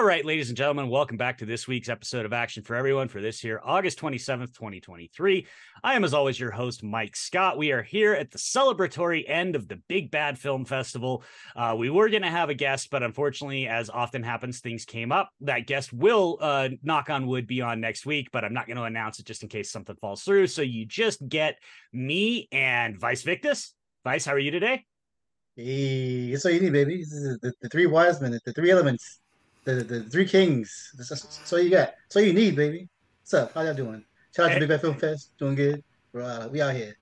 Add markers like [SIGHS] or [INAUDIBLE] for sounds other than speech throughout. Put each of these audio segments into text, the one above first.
All right, ladies and gentlemen, welcome back to this week's episode of Action for Everyone for this year, August 27th, 2023. I am, as always, your host, Mike Scott. We are here at the celebratory end of the Big Bad Film Festival. Uh, we were going to have a guest, but unfortunately, as often happens, things came up. That guest will, uh, knock on wood, be on next week, but I'm not going to announce it just in case something falls through. So you just get me and Vice Victus. Vice, how are you today? Hey, that's all you need, baby. This is the, the three wise men, the three elements the, the three kings. That's, that's, that's, all you got. That's all you need, baby. What's up? How y'all doing? Shout out to Big Bad Film Fest. Doing good. We're, uh, we out here.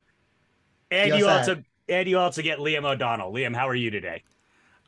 And you also and you also get Liam O'Donnell. Liam, how are you today?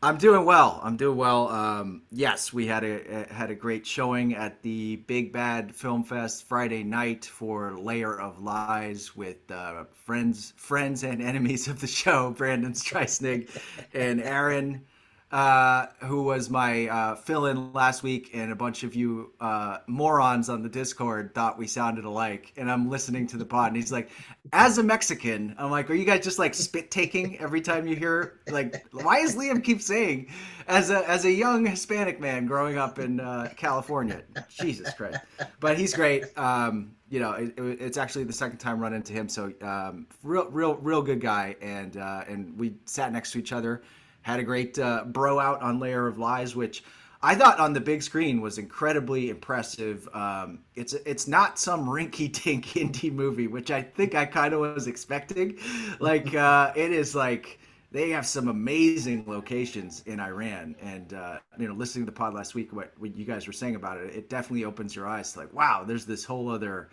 I'm doing well. I'm doing well. Um, yes, we had a, a, had a great showing at the Big Bad Film Fest Friday night for Layer of Lies with uh, friends, friends and enemies of the show, [LAUGHS] Brandon Streisnig and Aaron uh, who was my uh, fill in last week, and a bunch of you uh, morons on the Discord thought we sounded alike. And I'm listening to the pod, and he's like, "As a Mexican, I'm like, are you guys just like spit taking every time you hear like, why is Liam keep saying, as a as a young Hispanic man growing up in uh, California, Jesus Christ." But he's great. Um, you know, it, it, it's actually the second time run into him, so um, real, real, real good guy, and uh, and we sat next to each other had a great uh, bro out on Layer of Lies, which I thought on the big screen was incredibly impressive. Um, it's it's not some rinky [LAUGHS] dink indie movie, which I think I kind of was expecting. Like [LAUGHS] uh, it is like they have some amazing locations in Iran, and uh, you know, listening to the pod last week, what, what you guys were saying about it, it definitely opens your eyes to like, wow, there's this whole other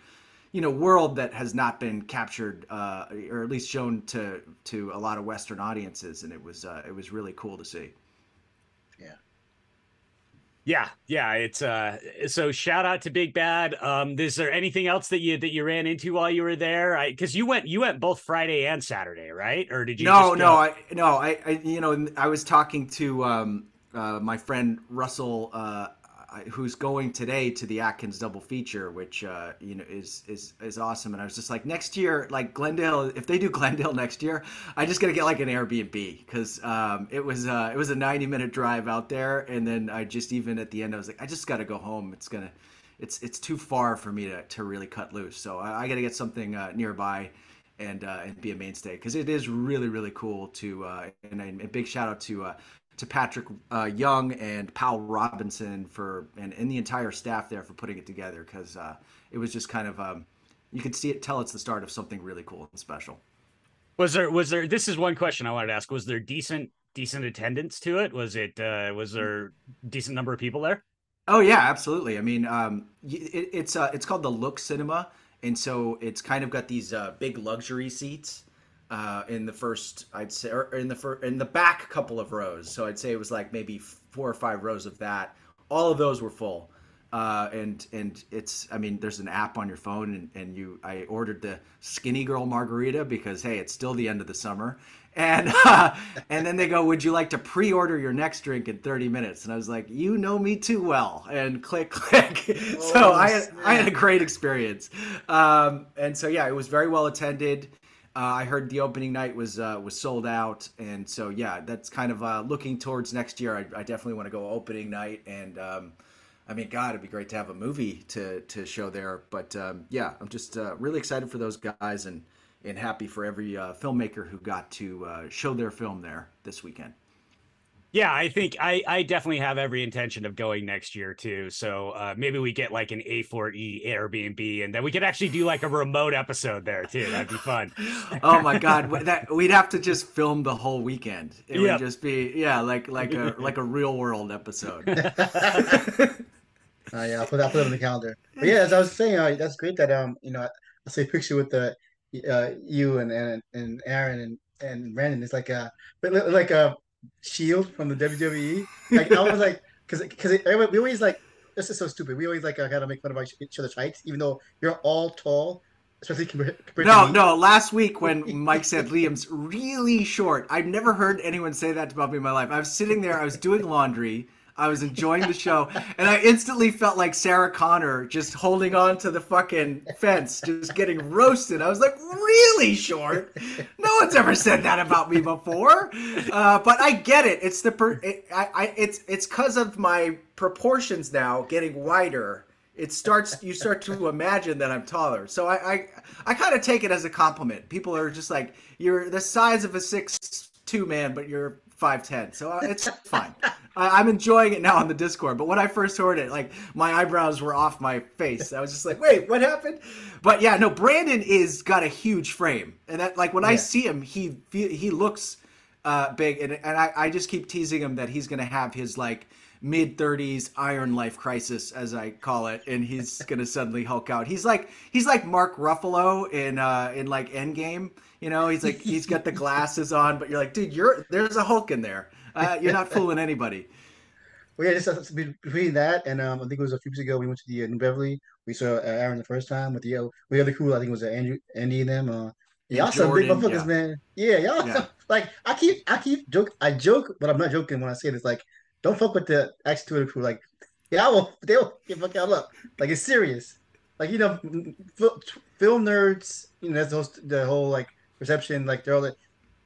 you know world that has not been captured uh, or at least shown to to a lot of Western audiences, and it was uh, it was really cool to see. Yeah. Yeah, yeah, it's uh so shout out to Big Bad. Um is there anything else that you that you ran into while you were there? I cuz you went you went both Friday and Saturday, right? Or did you No, no, I no, I, I you know, I was talking to um uh, my friend Russell uh, who's going today to the Adkins double feature, which uh, you know is is is awesome. And I was just like, next year, like Glendale, if they do [LAUGHS] Glendale next year, I just gotta get like an Airbnb because um, it was uh, it was a ninety minute drive out there, and then I just even at the end I was like, I just gotta go home. It's gonna it's it's too far for me to to really cut loose. So I, I gotta get something uh, nearby. And, uh, and be a mainstay because it is really really cool to uh, and, and a big shout out to uh, to Patrick uh, Young and Powell Robinson for and, and the entire staff there for putting it together because uh, it was just kind of um, you could see it tell it's the start of something really cool and special. Was there was there this is one question I wanted to ask was there decent decent attendance to it was it uh, was there decent number of people there? Oh yeah, absolutely. I mean, um, it, it's uh, it's called the Look Cinema, and so it's kind of got these uh, big luxury seats uh, in the first, I'd say, or in the first, in the back couple of rows. So I'd say it was like maybe four or five rows of that. All of those were full. Uh, and and it's I mean there's an app on your phone and, and you I ordered the skinny girl margarita because hey it's still the end of the summer. And [LAUGHS] uh, and then they go would you like to pre-order your next drink in 30 minutes? And I was like you know me too well. And click [LAUGHS] click. Oh, so I had, I had a great experience. Um, and so yeah it was very well attended I heard the opening night was uh, was sold out, and so yeah, that's kind of uh, looking towards next year. I, I definitely want to go opening night, and um, I mean, God, it'd be great to have a movie to to show there. But um, yeah, I'm just uh, really excited for those guys, and and happy for every uh, filmmaker who got to uh, show their film there this weekend. Yeah, I think I, I definitely have every intention of going next year too. So uh, maybe we get like an A4E Airbnb, and then we could actually do like a remote episode there too. That'd be fun. [LAUGHS] oh my god, that we'd have to just film the whole weekend. It yep. would just be yeah, like like a like a real world episode. [LAUGHS] uh, yeah, I'll put that put it on the calendar. But yeah, as I was saying, uh, that's great that um you know I see a picture with the uh, you and and and Aaron and and Brandon. It's like a but like a Shield from the WWE. Like I was like, because because we always like this is so stupid. We always like uh, of make fun of each other's heights, even though you're all tall. Especially compared, compared no, no. Last week when Mike said Liam's really short, I've never heard anyone say that about me in my life. I was sitting there, I was doing laundry. I was enjoying the show, and I instantly felt like Sarah Connor just holding on to the fucking fence, just getting roasted. I was like, really short? No one's ever said that about me before. Uh, but I get it. It's the per- it, I, I it's it's because of my proportions now getting wider. It starts you start to imagine that I'm taller. So I I, I kind of take it as a compliment. People are just like, you're the size of a six two man, but you're five ten. So uh, it's fine. I, am enjoying it now on the Discord. But when I first heard it, like my eyebrows were off my face. I was just like, wait, what happened? But yeah, no, Brandon is got a huge frame, and that like when yeah. I see him, he he looks uh, big, and and I, I just keep teasing him that he's gonna have his like mid 30s iron life crisis as i call it and he's [LAUGHS] gonna suddenly hulk out he's like he's like mark ruffalo in uh in like endgame you know he's like he's got the [LAUGHS] glasses on but you're like dude you're there's a hulk in there uh, you're not fooling anybody. Well, yeah, just between that and um, I think it was a few weeks ago we went to the uh, New Beverly. We saw uh, Aaron the first time with the uh, we other crew. I think it was uh, Andrew, Andy, and them. Uh, y'all some big motherfuckers, yeah. man. Yeah, y'all yeah. [LAUGHS] like I keep I keep joke I joke, but I'm not joking when I say this. Like, don't fuck with the Action Two crew. Like, yeah, I will. They will get fuck y'all up. Like it's serious. Like you know, film nerds. You know, that's the, the whole like perception. Like they're all like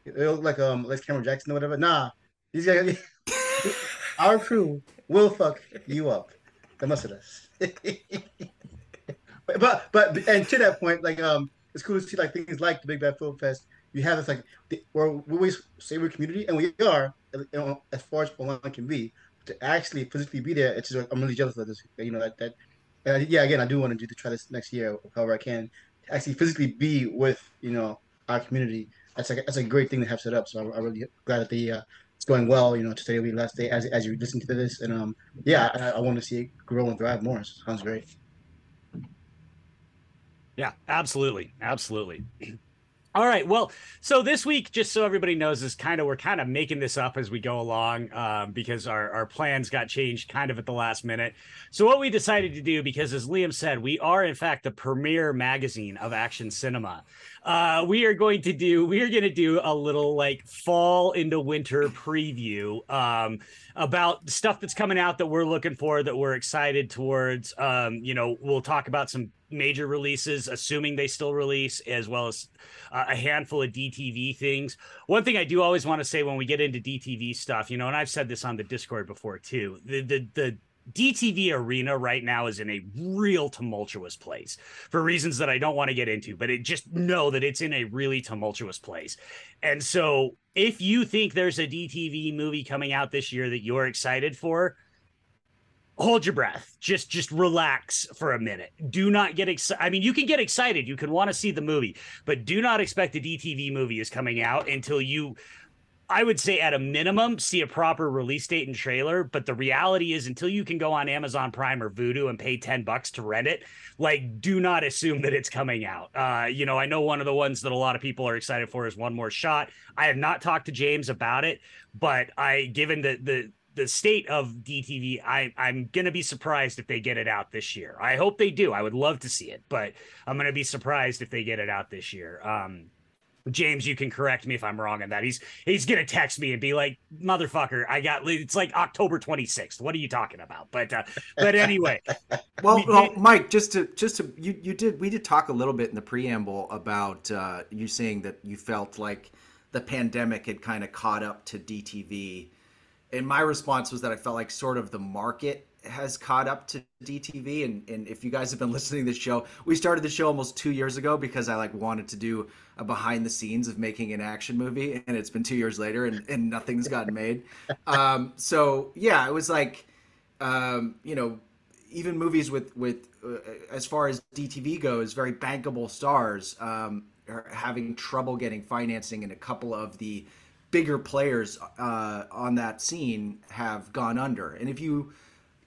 they look like um like Cameron Jackson or whatever. Nah, these guys, [LAUGHS] our crew will fuck you up. The most of us. [LAUGHS] but but and to that point, like um, it's cool to see like things like the Big Bad Film Fest. You have this like where we always say we're community, and we are you know, as far as one can be. To actually physically be there, it's just, like, I'm really jealous of this. You know that that. And yeah, again, I do want to do to try this next year, however I can. Actually, physically be with you know our community. That's like that's a great thing to have set up. So I'm, I'm really glad that the uh, it's going well. You know, today will be the last day as as you listen to this, and um, yeah, I, I want to see it grow and thrive more. So sounds great. Yeah, absolutely, absolutely. [CLEARS THROAT] All right. Well, so this week, just so everybody knows, is kind of we're kind of making this up as we go along um, because our, our plans got changed kind of at the last minute. So what we decided to do, because as Liam said, we are in fact the premier magazine of action cinema. Uh, we are going to do we are going to do a little like fall into winter preview um, about stuff that's coming out that we're looking for that we're excited towards. Um, you know, we'll talk about some major releases, assuming they still release, as well as uh, a handful of DTV things. One thing I do always want to say when we get into DTV stuff, you know, and I've said this on the Discord before too, the the the DTV arena right now is in a real tumultuous place for reasons that I don't want to get into, but it just know that it's in a really tumultuous place. And so if you think there's a DTV movie coming out this year that you're excited for, hold your breath. Just just relax for a minute. Do not get excited i mean you can get excited. You can want to see the movie but do not expect a dtv movie is coming out until you i would say at a minimum see a proper release date and trailer. But the reality is until you can go on amazon prime or Vudu and pay 10 bucks to rent it like do not assume that it's coming out. Uh you know i know one of the ones that a lot of people are excited for is one more shot. I have not talked to james about it but i given the the the state of DTV, I, I'm going to be surprised if they get it out this year. I hope they do. I would love to see it, but I'm going to be surprised if they get it out this year. Um, James, you can correct me if I'm wrong on that. He's he's gonna text me and be like, "Motherfucker, I got it's like October 26th. What are you talking about?" But uh, but anyway, [LAUGHS] well, we, well, Mike, just to just to you you did we did talk a little bit in the preamble about uh, you saying that you felt like the pandemic had kind of caught up to DTV and my response was that I felt like sort of the market has caught up to DTV. And, and if you guys have been [LAUGHS] listening to the show, we started the show almost two years ago because I like wanted to do a behind the scenes of making an action movie. And it's been two years later and, and nothing's gotten made. [LAUGHS] Um, so yeah, it was like, um, you know, even movies with, with, uh, as far as DTV goes, very bankable stars, um, are having trouble getting financing in a couple of the, bigger players uh, on that scene have gone under. And if you,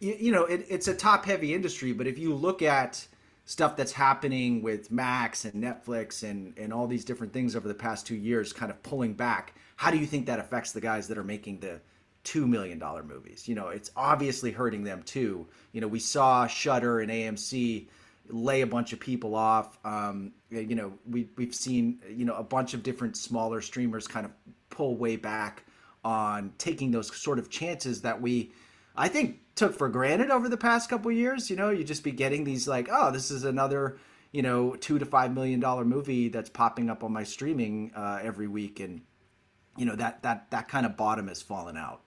you, know, it, it's a top heavy industry, but if you look at stuff that's happening with Max and Netflix and, and all these different things over the past two years, kind of pulling back, how do you think that affects the guys that are making the $2 million movies? You know, it's obviously hurting them too. You know, we saw Shudder and AMC lay a bunch of people off. Um, you know, we, we've seen, you know, a bunch of different smaller streamers kind of pull way back on taking those sort of chances that we I think took for granted over the past couple years. You know, you just be getting these like, oh, this is another you know two to five million dollar movie that's popping up on my streaming uh, every week, and you know that that that kind of bottom has fallen out.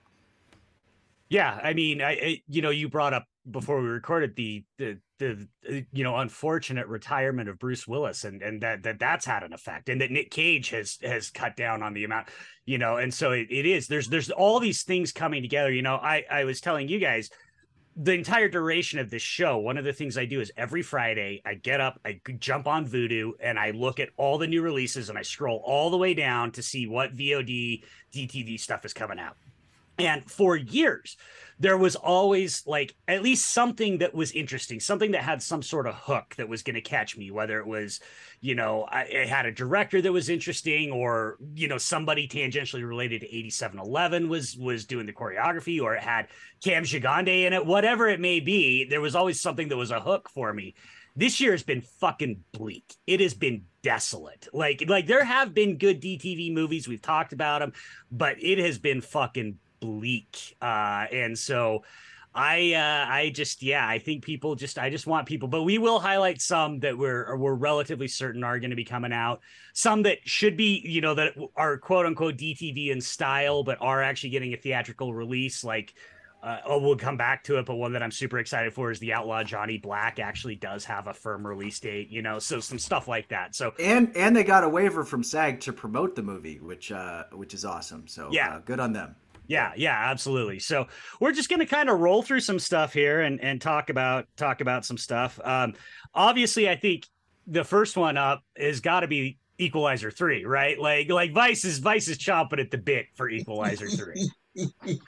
Yeah, I mean, I, I you know you brought up before we recorded the the the you know unfortunate retirement of Bruce Willis and and that that that's had an effect and that Nick Cage has has cut down on the amount you know and so it, it is there's there's all these things coming together you know I I was telling you guys the entire duration of this show, one of the things I do is every Friday I get up, I jump on Vudu, and I look at all the new releases and I scroll all the way down to see what VOD, DTV stuff is coming out. And for years, there was always like at least something that was interesting, something that had some sort of hook that was going to catch me, whether it was, you know, I, it had a director that was interesting or, you know, somebody tangentially related to 87Eleven was was doing the choreography or it had Cam Gigandet in it, whatever it may be, there was always something that was a hook for me. This year has been fucking bleak. It has been desolate. Like like there have been good DTV movies, we've talked about them, but it has been fucking bleak. Uh, and so I uh, I just yeah I think people just I just want people but we will highlight some that we're we're relatively certain are going to be coming out some that should be you know that are quote unquote DTV in style but are actually getting a theatrical release like uh, oh we'll come back to it but one that I'm super excited for is the Outlaw Johnny Black actually does have a firm release date you know so some stuff like that so and and they got a waiver from SAG to promote the movie which uh which is awesome so yeah uh, good on them yeah, yeah, absolutely. So we're just going to kind of roll through some stuff here and and talk about talk about some stuff. Um, obviously, I think the first one up has got to be Equalizer three, right? Like like Vice is Vice is chomping at the bit for Equalizer three. [LAUGHS]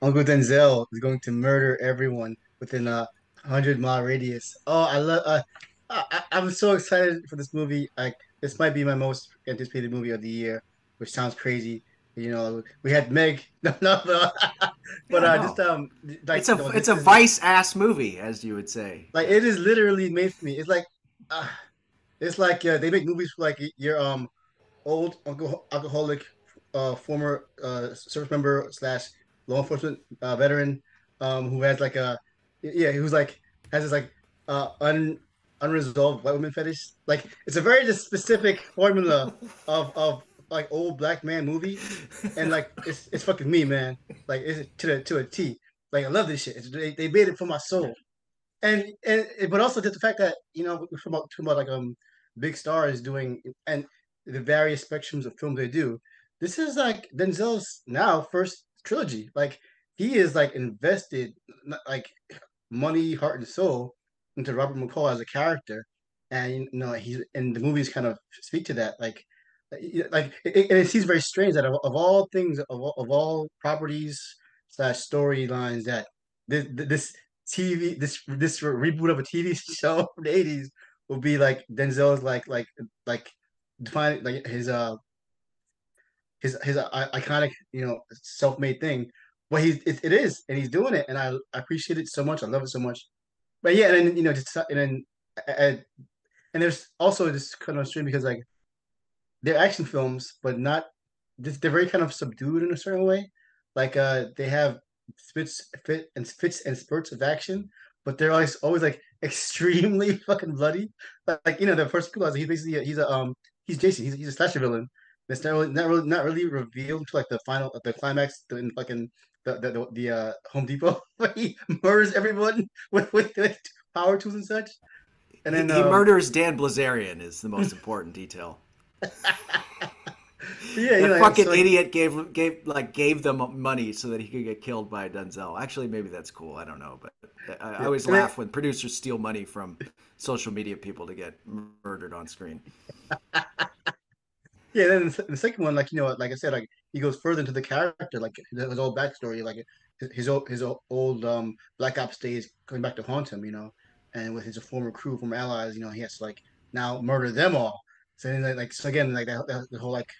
Uncle Denzel is going to murder everyone within a hundred mile radius. Oh, I love. Uh, I, I'm so excited for this movie. Like this might be my most anticipated movie of the year, which sounds crazy you know, we had Meg. [LAUGHS] No, no, no. [LAUGHS] but uh, no. just um, like, it's a know, it's a vice ass movie, as you would say. Like it is literally made for me. It's like, uh, it's like uh, they make movies for like your um, old alcoholic, uh, former uh, service member slash law enforcement uh, veteran, um, who has like a, yeah, who's like has this like uh un unresolved white woman fetish. Like it's a very specific formula of of like old black man movie, [LAUGHS] and like it's it's fucking me, man. Like it's to the to a T. Like I love this shit. It's, they they made it for my soul, and and but also just the fact that you know we're talking about, like um big stars doing and the various spectrums of films they do. This is like Denzel's now first trilogy. Like he is like invested like money, heart, and soul into Robert McCall as a character, and you know he's and the movies kind of speak to that. Like like it, it seems very strange that of, of all things of, of all properties slash storylines that this, this TV this this reboot of a TV [LAUGHS] show from the eighties will be like Denzel's like like like define like his uh his his uh, iconic you know self made thing. But he's it, it is and he's doing it and I, I appreciate it so much. I love it so much. But yeah, and then you know just and then and, and there's also this kind of strange because like they're action films, but not they're very kind of subdued in a certain way. Like uh, they have fits, fit, and fits and spurts of action, but they're always always like [LAUGHS] extremely [LAUGHS] fucking bloody. Like, you know, the first people, he's basically he's a um he's Jason, he's he's a slasher villain. That's not really not really not really revealed to like the final the climax in fucking the the the, the uh, Home Depot where [LAUGHS] he murders everyone with, with, with power tools and such. And then he, he um, murders Dan Bilzerian is the most important detail [LAUGHS] yeah, the know, fucking like, idiot gave gave like gave them money so that he could get killed by Denzel. Actually, maybe that's cool. I don't know, but I, I always laugh when producers steal money from social media people to get murdered on screen. [LAUGHS] yeah, then the second one, like you know, like I said, like he goes further into the character, like his old backstory, like his old his old um black ops days coming back to haunt him, you know, and with his former crew, former allies, you know, he has to like now murder them all so like, like so again, like that, that the whole like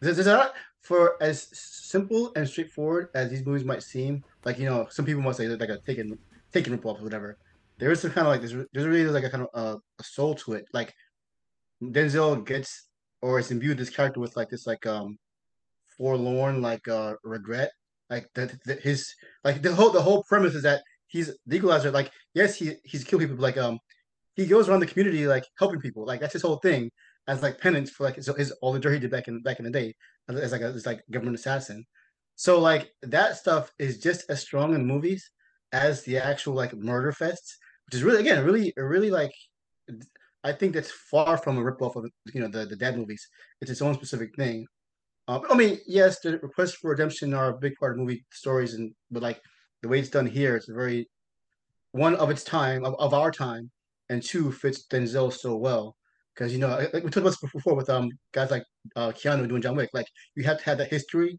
there's, there's not for as simple and straightforward as these movies might seem. Like you know, some people might say like a taken taken ripoff or whatever. There is some kind of like there's there's really like a kind of uh, a soul to it. Like Denzel gets or is imbued this character with like this like um forlorn like uh regret Like the his like the whole the whole premise is that he's the equalizer. Like yes, he he's killed people. But like um, he goes around the community like helping people. Like that's his whole thing as like penance for like his, his all the dirt he did back in back in the day as, as like a as like government assassin. So like that stuff is just as strong in movies as the actual like murder fests, which is really again really really like I think that's far from a ripoff of you know the the dead movies. It's its own specific thing. Um, I mean, yes, the requests for redemption are a big part of movie stories, and but like the way it's done here, it's a very one of its time of, of our time, and two fits Denzel so well because you know like we talked about this before with um guys like uh, Keanu doing John Wick. Like you have to have that history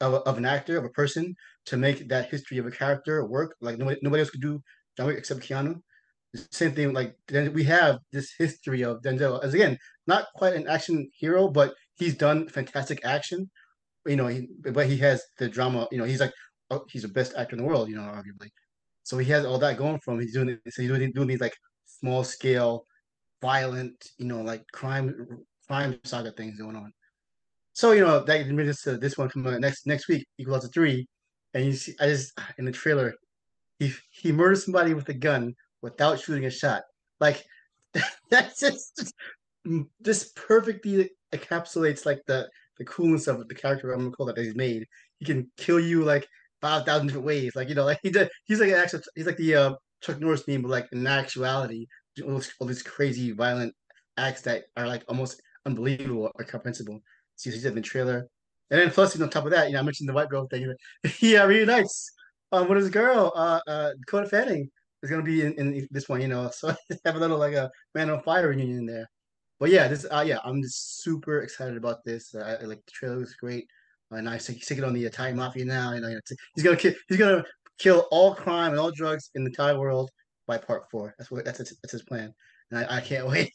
of, of an actor of a person to make that history of a character work. Like nobody nobody else could do John Wick except Keanu. Same thing. Like we have this history of Denzel as again not quite an action hero, but he's done fantastic action. You know, he, but he has the drama. You know, he's like oh, he's the best actor in the world. You know, arguably. So he has all that going for him. He's doing so he's doing, doing these like small scale, violent, you know, like crime crime saga things going on. So you know that brings to this one coming out next next week, Equalizer three, and you see I just in the trailer, he he murders somebody with a gun without shooting a shot. Like [LAUGHS] that's just this perfectly encapsulates like the the coolness of the character I'm gonna call that, that he's made. He can kill you like five thousand different ways. Like you know, like he did, he's like an actual he's like the uh, Chuck Norris meme, but like in actuality, all, these crazy violent acts that are like almost unbelievable or comprehensible. So he's in the trailer, and then plus you know on top of that, you know I mentioned the white girl thing. [LAUGHS] yeah, uh, reunites um with his girl, uh, uh Dakota Fanning is gonna be in, in this one, you know. [LAUGHS] So have a little like a Man on Fire reunion there. But yeah, this uh yeah, I'm just super excited about this. Uh, I, like the trailer was great. And I he's taking on the Italian mafia now. You know, he's gonna kill. He's gonna kill all crime and all drugs in the Thai world by part four. That's what that's his, that's his plan, and I, I can't [LAUGHS] wait.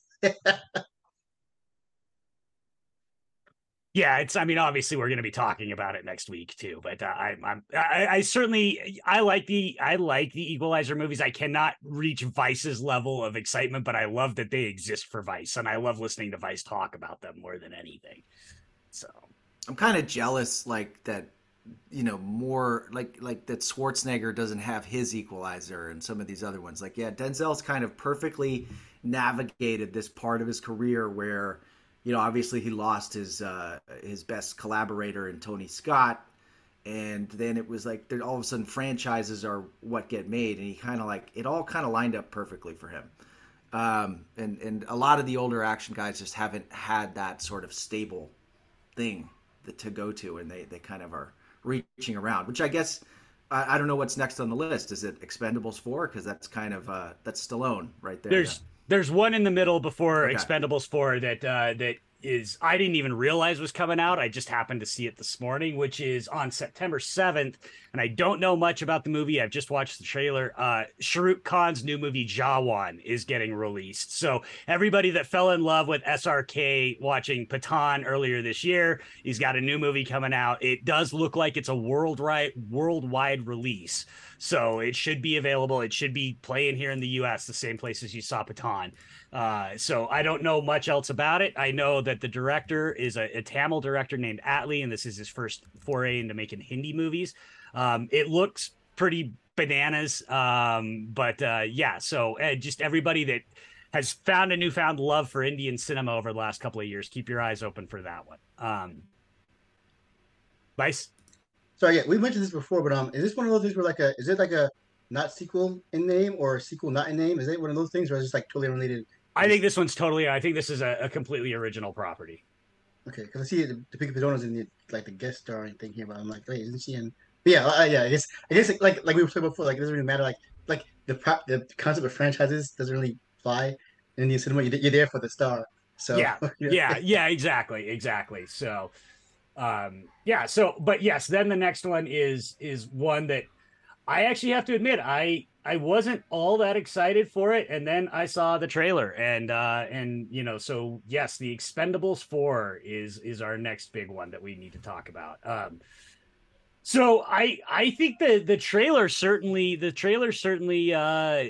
yeah, it's. I mean, obviously, we're going to be talking about it next week too. But uh, I, I'm, I, I certainly, I like the, I like the Equalizer movies. I cannot reach Vice's level of excitement, but I love that they exist for Vice, and I love listening to Vice talk about them more than anything. So I'm kind of jealous, like that you know more like like that Schwarzenegger doesn't have his equalizer and some of these other ones. Like yeah Denzel's kind of perfectly navigated this part of his career where you know obviously he lost his uh his best collaborator in Tony Scott. And then it was like all of a sudden franchises are what get made. And he kind of like it all kind of lined up perfectly for him. Um and and a lot of the older action guys just haven't had that sort of stable thing to go to. And they they kind of are reaching around, which I guess I, I, don't know what's next on the list. Is it Expendables four? Because that's kind of uh, that's Stallone right there. There's there's one in the middle before okay. Expendables four that uh, that is I didn't even realize was coming out. I just happened to see it this morning, which is on September 7th. And I don't know much about the movie. I've just watched the trailer. Uh Shahrukh Khan's new movie Jawan is getting released. So everybody that fell in love with SRK watching Pathaan earlier this year, he's got a new movie coming out. It does look like it's a worldwide worldwide release. So it should be available. It should be playing here in the US, the same places you saw Pathaan. Uh, so I don't know much else about it. I know that the director is a, a, Tamil director named Atlee, and this is his first foray into making Hindi movies. Um, it looks pretty bananas, um, but uh, yeah. So uh, just everybody that has found a newfound love for Indian cinema over the last couple of years, keep your eyes open for that one. Um, Vice. Sorry, yeah, we mentioned this before, but um, is this one of those things where like a is it like a not sequel in name or sequel not in name? Is it one of those things, or is it like totally unrelated I think this one's totally. I think this is a, a completely original property. Okay, because I see the, the Deepika Padukone's in the like the guest starring thing here, but I'm like, wait, isn't she in? But yeah, uh, yeah. I guess I guess like like we were talking before, like it doesn't really matter. Like like the prop, the concept of franchises doesn't really fly in Indian cinema. You're, you're there for the star. So [LAUGHS] yeah, yeah, yeah, exactly, exactly. So, um, yeah. So, but yes, then the next one is is one that I actually have to admit I I wasn't all that excited for it, and then I saw the trailer, and uh, and you know, so yes, the Expendables four is is our next big one that we need to talk about. Um, So I I think the the trailer certainly the trailer certainly uh,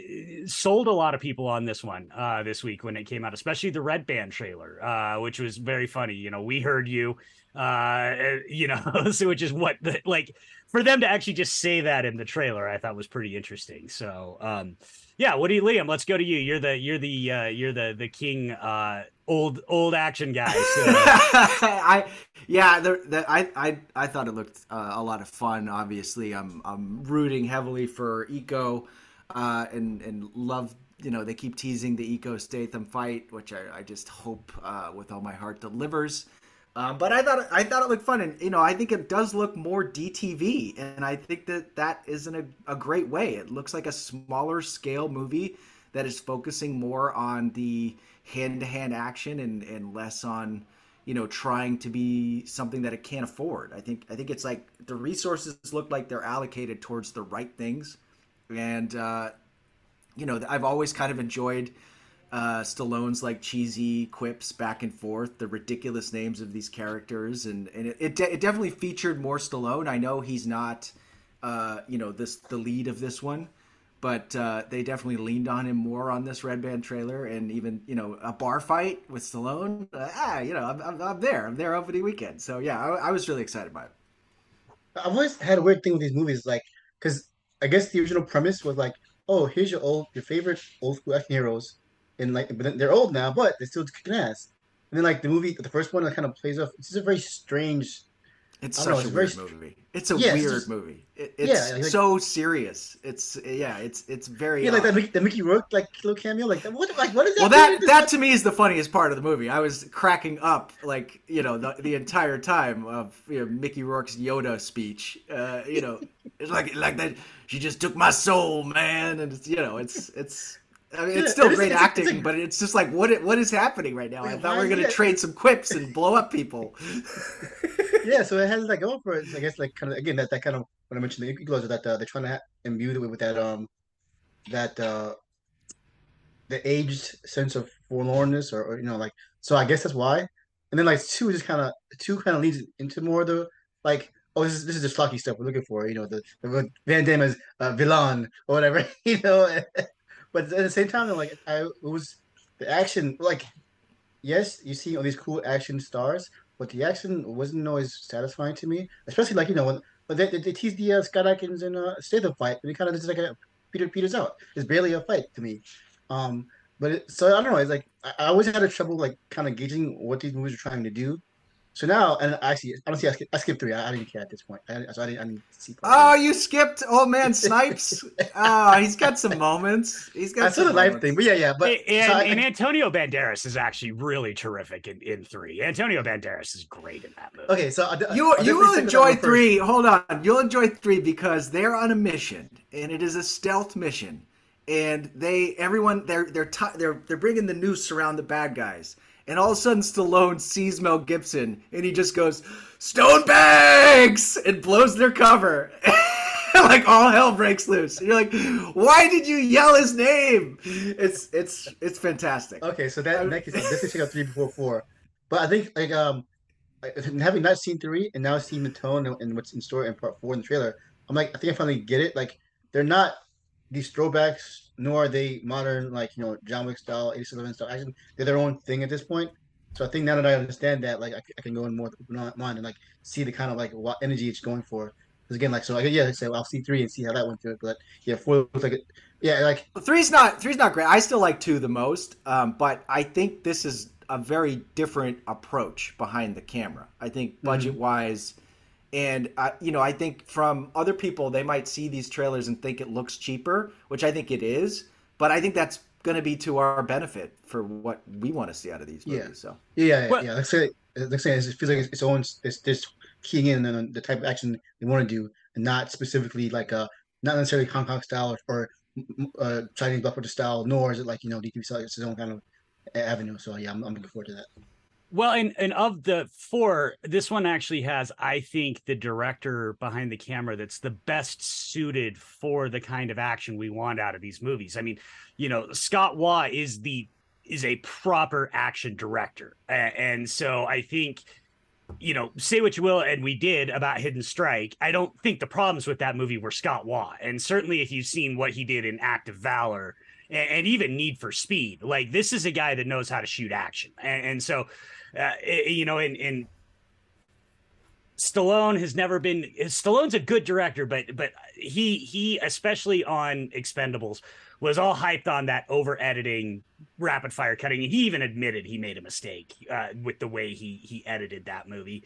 sold a lot of people on this one uh, this week when it came out, especially the Red Band trailer, uh, which was very funny. You know, we heard you, uh, you know, [LAUGHS] so which is what the like for them to actually just say that in the trailer, I thought was pretty interesting. So um, yeah, you, Liam? Let's go to you. You're the you're the uh, you're the the king uh, old old action guy. So. [LAUGHS] I yeah, the, the, I I I thought it looked uh, a lot of fun. Obviously, I'm I'm rooting heavily for Iko uh, and and love you know they keep teasing the Iko Statham fight, which I, I just hope uh, with all my heart delivers. Um, but I thought I thought it looked fun, and you know I think it does look more DTV, and I think that that isn't a, a great way. It looks like a smaller scale movie that is focusing more on the hand to hand action and and less on you know trying to be something that it can't afford. I think I think it's like the resources look like they're allocated towards the right things, and uh, you know I've always kind of enjoyed uh, Stallone's like cheesy quips back and forth, the ridiculous names of these characters, and and it it, de- it definitely featured more Stallone. I know he's not, uh, you know, this the lead of this one, but uh, they definitely leaned on him more on this Red Band trailer, and even you know a bar fight with Stallone. Uh, ah, you know, I'm, I'm, I'm, there. I'm there opening weekend. So yeah, I, I was really excited by it. I've always had a weird thing with these movies, like because I guess the original premise was like, oh, here's your old your favorite old school action heroes and like but they're old now, but they're still kicking ass. And then like the movie, the first one that kind of plays off. It's just a very strange. It's such know, it's a weird very, movie. It's a yeah, weird it's just, movie. It, it's yeah, like, so serious. It's yeah. It's it's very yeah. Like that Mickey, the Mickey Rourke like little cameo. Like what? Like what is that? Well, that that to me is the funniest part of the movie. I was cracking up like you know the, the entire time of you know, Mickey Rourke's Yoda speech. Uh, you know, [LAUGHS] it's like like that. She just took my soul, man, and it's you know it's it's I mean, it's still [LAUGHS] great it's, acting, it's, but it's just like what what is happening right now? I thought we were gonna trade some quips and blow up people. [LAUGHS] [LAUGHS] yeah, so it has like going for it. I guess like kind of again that, that kind of when I mentioned the equalizer that uh, they're trying to imbue it with that um that uh the aged sense of forlornness or, or you know like so I guess that's why. And then like two just kind of two kind of leads into more of the like oh this is this is the schlocky stuff we're looking for you know the, the Van Damme as uh, villain or whatever you know but at the same time, like I it was the action. Like, yes, you see all these cool action stars, but the action wasn't always satisfying to me. Especially like you know when, but they, they, they tease the uh, Scott Adkins and uh, Statham fight, and it kind of just like a Peter Peters out. It's barely a fight to me. Um, but it, so I don't know. It's like I, I always had a trouble like kind of gauging what these movies are trying to do. So now, and actually, honestly, I, I skipped three. I, I, didn't care at this point. I, so I didn't, I didn't see. Oh, you skipped old man [LAUGHS] Snipes. oh, he's got some moments. He's got. I saw the life thing, but yeah, yeah. But and, so and Antonio Banderas is actually really terrific in, in three. Antonio Banderas is great in that movie. Okay, so I'll, you I'll you will enjoy three. Hold on, you'll enjoy three because they're on a mission, and it is a stealth mission, and they everyone they're they're t- they're they're bringing the noose around the bad guys and all of a sudden, Stallone sees Mel Gibson and he just goes, Stonebanks! and blows their cover. [LAUGHS] like all hell breaks loose. And you're like, why did you yell his name? It's it's it's fantastic. Okay, so that that case, this is three before four. But I think like um having not seen three and now seeing the tone and what's in store in part four in the trailer, I'm like, I think I finally get it. Like they're not these throwbacks nor are they modern, like you know, John Wick style, 87 style action. They're their own thing at this point. So I think now that I understand that, like I, I can go in more mind and like see the kind of like what energy it's going for. Because again, like so, like, yeah, say so I'll see three and see how that went through it. But yeah, four looks like it. Yeah, like three's not three's not great. I still like two the most, um, but I think this is a very different approach behind the camera. I think budget mm-hmm. Wise and uh, you know, I think from other people, they might see these trailers and think it looks cheaper, which I think it is. But I think that's going to be to our benefit for what we want to see out of these movies. Yeah. So yeah, yeah, yeah. Let's say, let's say it feels like it's, its own. It's just keying in on the type of action they want to do, and not specifically like a not necessarily Hong Kong style or, or uh, Chinese blockbuster style, nor is it like you know DTV style. It's its own kind of avenue. So yeah, I'm, I'm looking forward to that. Well, and and of the four, this one actually has, I think, the director behind the camera that's the best suited for the kind of action we want out of these movies. I mean, you know, Scott Waugh is the is a proper action director, and so I think you know, say what you will, and we did about Hidden Strike. I don't think the problems with that movie were Scott Waugh, and certainly if you've seen what he did in Act of Valor and, even Need for Speed, like this is a guy that knows how to shoot action, and, and so, uh, you know, in in Stallone has never been Stallone's a good director, but but he he especially on Expendables was all hyped on that over editing, rapid fire cutting. He even admitted he made a mistake uh, with the way he he edited that movie.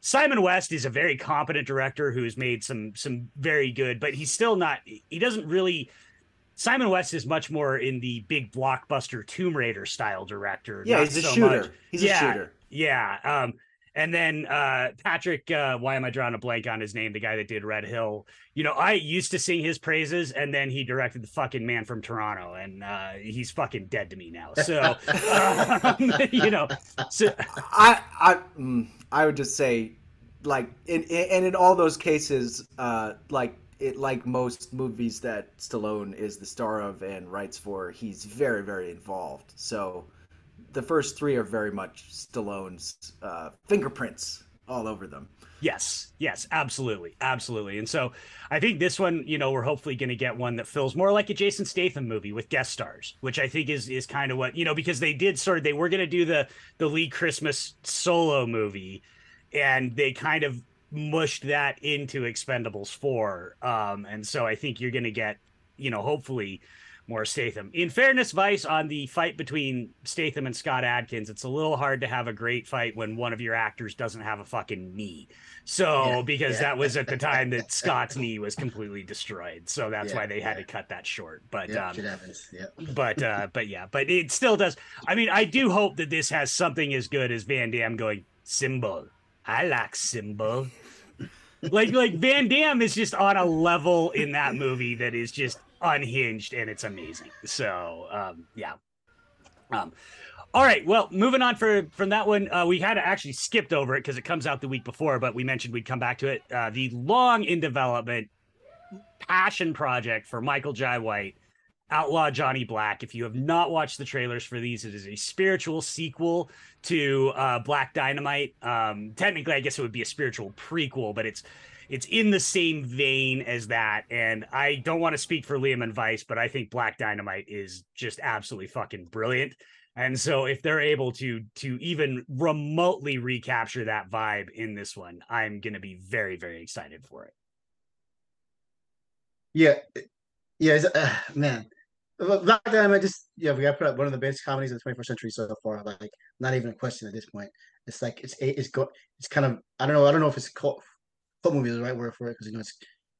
Simon West is a very competent director who's made some some very good, but he's still not. He doesn't really. Simon West is much more in the big blockbuster Tomb Raider style director. Yeah, he's a so shooter. Much. He's yeah, a shooter. Yeah. Um, and then uh, Patrick, uh, why am I drawing a blank on his name? The guy that did Red Hill. You know, I used to sing his praises, and then he directed the fucking Man from Toronto, and uh, he's fucking dead to me now. So, [LAUGHS] um, [LAUGHS] you know, so I I mm, I would just say, like, in, in and in all those cases, uh, like it like most movies that Stallone is the star of and writes for, he's very very involved. So the first three are very much Stallone's uh, fingerprints all over them. Yes, yes, absolutely, absolutely. And so I think this one, you know, we're hopefully going to get one that feels more like a Jason Statham movie with guest stars, which I think is is kind of what you know because they did sort of they were going to do the the Lee Christmas solo movie, and they kind of mushed that into Expendables four. Um, and so I think you're going to get, you know, hopefully more Statham. In fairness, Vice, on the fight between Statham and Scott Adkins, it's a little hard to have a great fight when one of your actors doesn't have a fucking knee. So, yeah, because yeah. that was at the time that [LAUGHS] Scott's knee was completely destroyed. So that's yeah, why they had to cut that short. But, um, but, uh, but yeah, but it still does. I mean, I do hope that this has something as good as Van Damme going, symbol. I like symbol. Like like Van Damme is just on a level in that movie that is just unhinged and it's amazing. So um, yeah. Um, all right. Well, moving on for from that one, uh, we had actually skipped over it because it comes out the week before, but we mentioned we'd come back to it. Uh, the long in development passion project for Michael Jai White, Outlaw Johnny Black. If you have not watched the trailers for these, it is a spiritual sequel to uh, Black Dynamite. Um, technically, I guess it would be a spiritual prequel, but it's it's in the same vein as that. And I don't want to speak for Liam and Vice, but I think Black Dynamite is just absolutely fucking brilliant. And so if they're able to to even remotely recapture that vibe in this one, I'm going to be very very excited for it. Yeah, yeah, uh, man. Black Dynamite just yeah, we got put up one of the best comedies of the 21st century so far. Like, not even a question at this point. It's like it's it's go it's kind of I don't know I don't know if it's called cult movie is the right word for it because you know it's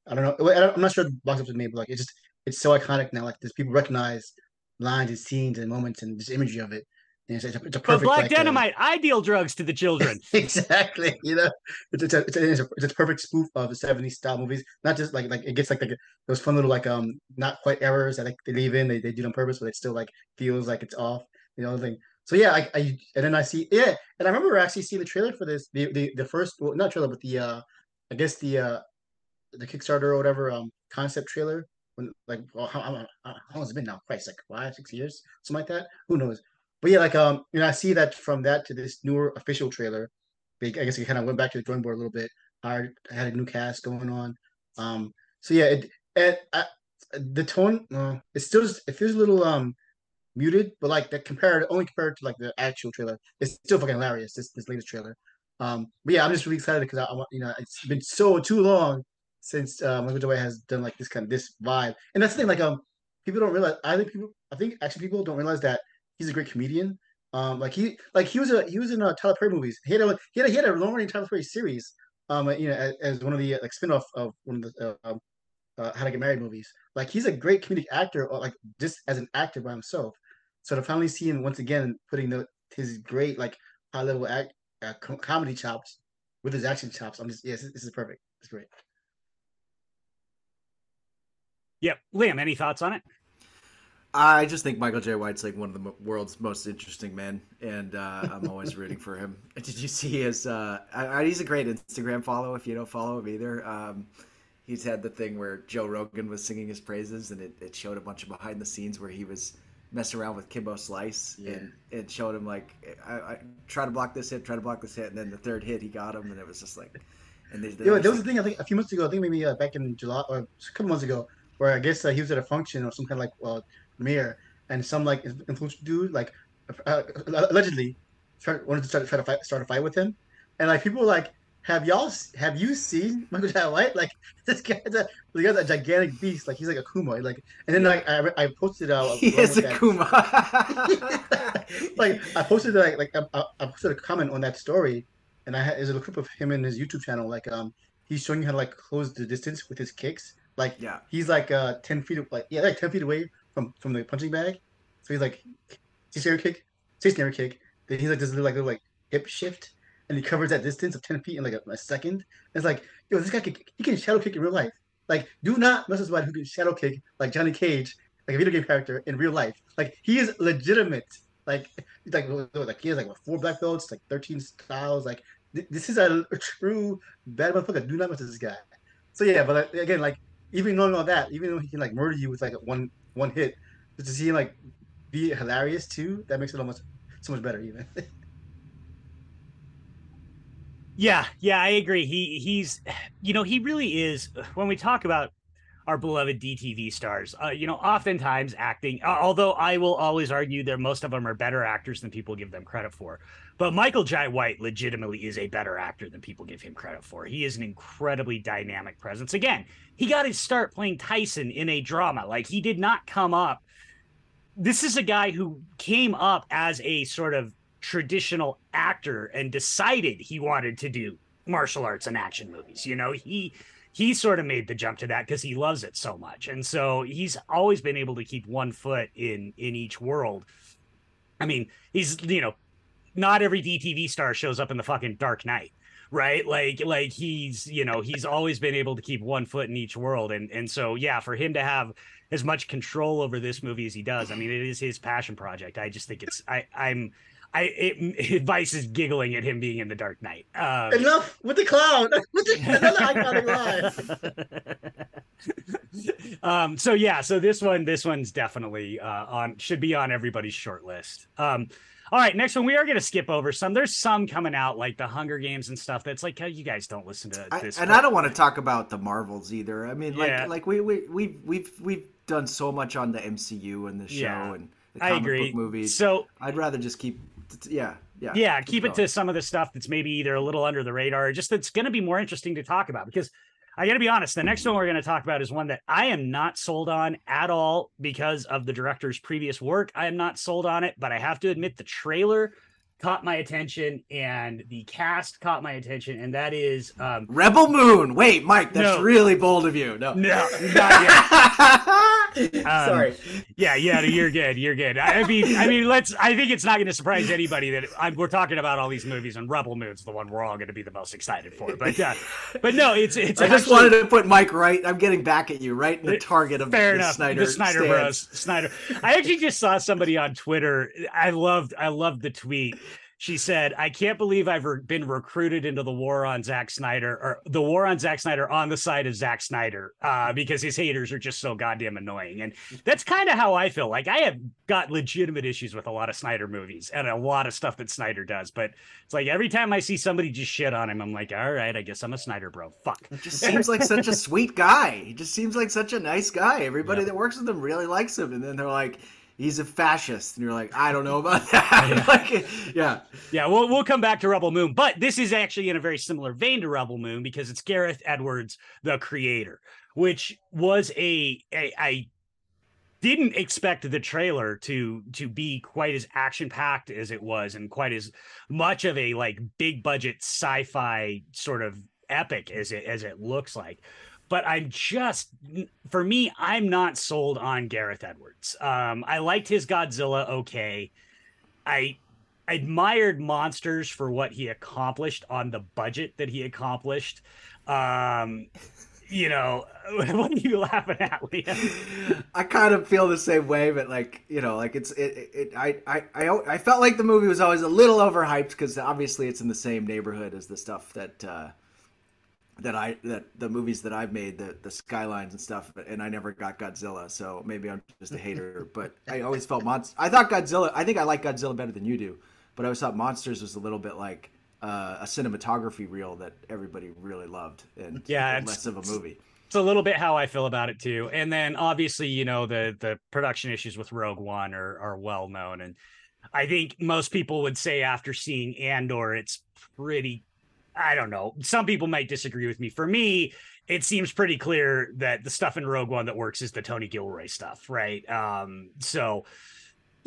I don't know I'm not sure the box office made, but like it's just it's so iconic now. Like there's people recognize lines and scenes and moments and just imagery of it. It's, it's, a, it's a perfect. But Black uh, Dynamite, uh, ideal drugs to the children. [LAUGHS] exactly. You know, it's, it's, a, it's, a, it's, a, perfect spoof of the '70s style movies. Not just like like it gets like, like those fun little like um not quite errors that like they leave in. They, they do it on purpose, but it still like feels like it's off. You know, thing. So yeah, I, I and then I see yeah, and I remember actually seeing the trailer for this the the, the first well not trailer but the uh I guess the uh the Kickstarter or whatever um concept trailer when like well, how, how, how long has it been now? Christ, like five, six years, something like that. Who knows? But yeah, like um, you know, I see that from that to this newer official trailer. I guess it kind of went back to the drawing board a little bit. I had a new cast going on. Um, so yeah, it, it I, the tone, uh, it's still just it feels a little um muted, but like that compared only compared to like the actual trailer, it's still fucking hilarious. This this latest trailer. Um, but yeah, I'm just really excited because I, I, you know, it's been so too long since uh, Michael has done like this kind of this vibe, and that's the thing. Like, um, people don't realize. I think people, I think actually people don't realize that he's a great comedian. Um, like he, like he was a he was in uh, Tyler Perry movies. He had a he had a, he had a long running Tyler Perry series. Um, you know, as, as one of the like spinoff of one of the uh, uh, How to Get Married movies. Like he's a great comedic actor, or like just as an actor by himself. So to finally see him once again putting the his great like high level act uh, comedy chops with his action chops. I'm just yes, this is perfect. It's great. Yep, Liam. Any thoughts on it? I just think Michael Jai White's like one of the world's most interesting men, and uh, I'm always rooting for him. [LAUGHS] Did you see his? Uh, I, he's a great Instagram follow. If you don't follow him either, um, he's had the thing where Joe Rogan was singing his praises, and it, it showed a bunch of behind the scenes where he was messing around with Kimbo Slice Yeah. and it showed him like I, I try to block this hit, try to block this hit, and then the third hit he got him, and it was just like, and they, they Yeah, there was just a thing I think a few months ago. I think maybe uh, back in July or a couple months ago, where I guess uh, he was at a function or some kind of like uh, premiere, and some like influential dude like uh, allegedly tried, wanted to try to try to fight, start a fight with him, and like people were like, have y'all have you seen Michael Jai White? Like [LAUGHS] this guy's a this guy's a gigantic beast. Like he's like a Kuma. Like and then like I, I posted uh, [LAUGHS] he is a that- Kuma. [LAUGHS] like I posted like like I, I posted a comment on that story, and I had there's a clip of him in his YouTube channel. Like um, he's showing you how to like close the distance with his kicks. Like yeah, he's like uh ten feet like yeah like ten feet away from from the punching bag. So he's like stationary kick, stationary kick. Then he's like this little like little like hip shift, and he covers that distance of ten feet in like a, a second. It's like yo, this guy can he can shadow kick in real life. Like do not mess with somebody who can shadow kick like Johnny Cage, like a video game character in real life. Like he is legitimate. Like like like he has like four black belts, like thirteen styles. Like th- this is a, a true bad motherfucker. Do not mess with this guy. So yeah, but like, again, like even knowing all that, even though he can like murder you with like one one hit, just to see him like be hilarious too, that makes it almost so much better even. [LAUGHS] Yeah, yeah, I agree. He he's you know, he really is when we talk about our beloved DTV stars, uh, you know, oftentimes acting, uh, although I will always argue that most of them are better actors than people give them credit for. But Michael Jai White legitimately is a better actor than people give him credit for. He is an incredibly dynamic presence. Again, he got his start playing Tyson in a drama. Like he did not come up. This is a guy who came up as a sort of traditional actor and decided he wanted to do martial arts and action movies. You know, he he sort of made the jump to that because he loves it so much. And so he's always been able to keep one foot in in each world. I mean, he's you know, not every DTV star shows up in the fucking Dark Knight, right? Like like he's, you know, he's always been able to keep one foot in each world and and so yeah, for him to have as much control over this movie as he does, I mean, it is his passion project. I just think it's I I'm I it, [LAUGHS] Vice is giggling at him being in the Dark Knight. Um, Enough with the clown. [LAUGHS] with the, another iconic line. [LAUGHS] um so yeah so this one this one's definitely uh on should be on everybody's short list um all right next one we are going to skip over some there's some coming out like the hunger games and stuff that's like how you guys don't listen to I, and but- I don't want to talk about the Marvels either. I mean, like Yeah. like we we we we've we've done so much on the MCU and the show Yeah, and the i comic agree book movies. so I'd rather just keep yeah yeah yeah keep it to some of the stuff that's maybe either a little under the radar or just that's going to be more interesting to talk about because i gotta be honest the next one we're going to talk about is one that i am not sold on at all because of the director's previous work. I am not sold on it but i have to admit the trailer caught my attention and the cast caught my attention and that is um Rebel Moon. Wait, Mike, that's No. really bold of you. No. no not [LAUGHS] yet [LAUGHS] Um, Sorry. yeah yeah you're good you're good i I mean i mean let's i think it's not going to surprise anybody that I'm, we're talking about all these movies and rebel moon's the one we're all going to be the most excited for but uh, but no it's it's I just wanted to put Mike right. I'm getting back at you, right in the target of fair the enough Snyder. the snyder bros snyder i actually just saw somebody on twitter i loved i loved the tweet she said, I can't believe I've re- been recruited into the war on Zack Snyder or the war on Zack Snyder on the side of Zack Snyder uh, because his haters are just so goddamn annoying. And that's kind of how I feel. Like I have got legitimate issues with a lot of Snyder movies and a lot of stuff that Snyder does. But it's like every time I see somebody just shit on him, I'm like, all right, I guess I'm a Snyder bro. Fuck. It just seems like such a sweet guy. He just seems like such a nice guy. Everybody Yeah. that works with him really likes him, and then they're like, "He's a fascist," and you're like, "I don't know about that." [LAUGHS] [LAUGHS] like, yeah, Yeah, we'll we'll come back to Rebel Moon, but this is actually in a very similar vein to Rebel Moon because it's Gareth Edwards, the creator, which was a, a I didn't expect the trailer to to be quite as action packed as it was and quite as much of a like big budget sci-fi sort of epic as it as it looks like but I'm just for me, I'm not sold on Gareth Edwards. Um, I liked his Godzilla okay. I admired Monsters for what he accomplished on the budget that he accomplished. Um, you know, [LAUGHS] what are you laughing at, Liam? I kind of feel the same way, but like you know, like it's it. it, I, I I I felt like the movie was always a little overhyped because obviously it's in the same neighborhood as the stuff that uh, that I that the movies that I've made, the the skylines and stuff, and I never got Godzilla, so maybe I'm just a hater. [LAUGHS] but I always felt monsters. I thought Godzilla. I think I like Godzilla better than you do, but I always thought Monsters was a little bit like uh, a cinematography reel that everybody really loved, and yeah, less of a movie. It's a little bit how I feel about it too. And then obviously, you know, the the production issues with Rogue One are are well known, and I think most people would say after seeing Andor, it's pretty I don't know. Some people might disagree with me. For me, it seems pretty clear that the stuff in Rogue One that works is the Tony Gilroy stuff, right? Um, so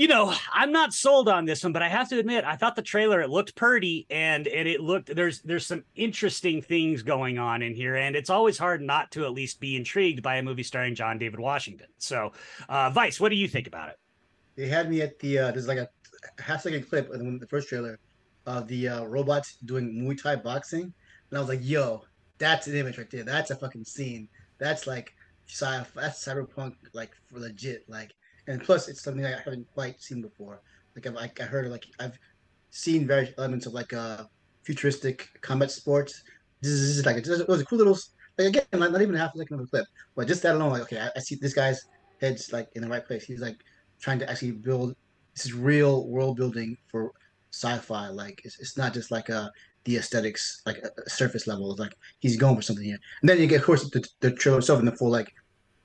you know, I'm not sold on this one, but I have to admit, I thought the trailer it looked pretty and and it looked there's there's some interesting things going on in here, and it's always hard not to at least be intrigued by a movie starring John David Washington. So, uh, Vice, what do you think about it? They had me at the uh, there's like a half second clip in the first trailer of the uh, robots doing Muay Thai boxing, and I was like, "Yo, that's an image right there. That's a fucking scene. That's like sci that's cyberpunk like for legit. Like, and plus it's something I haven't quite seen before. Like I've like I heard like I've seen various elements of like uh futuristic combat sports. This is, this is like it was a cool little like again not, not even half a second of a clip, but just that alone like okay I, I see this guy's head's like in the right place. He's like trying to actually build this is real world building for sci-fi. Like it's, it's not just like a uh, the aesthetics like a, surface level. Like he's going for something here. And then you get of course the, the trailer itself and the full like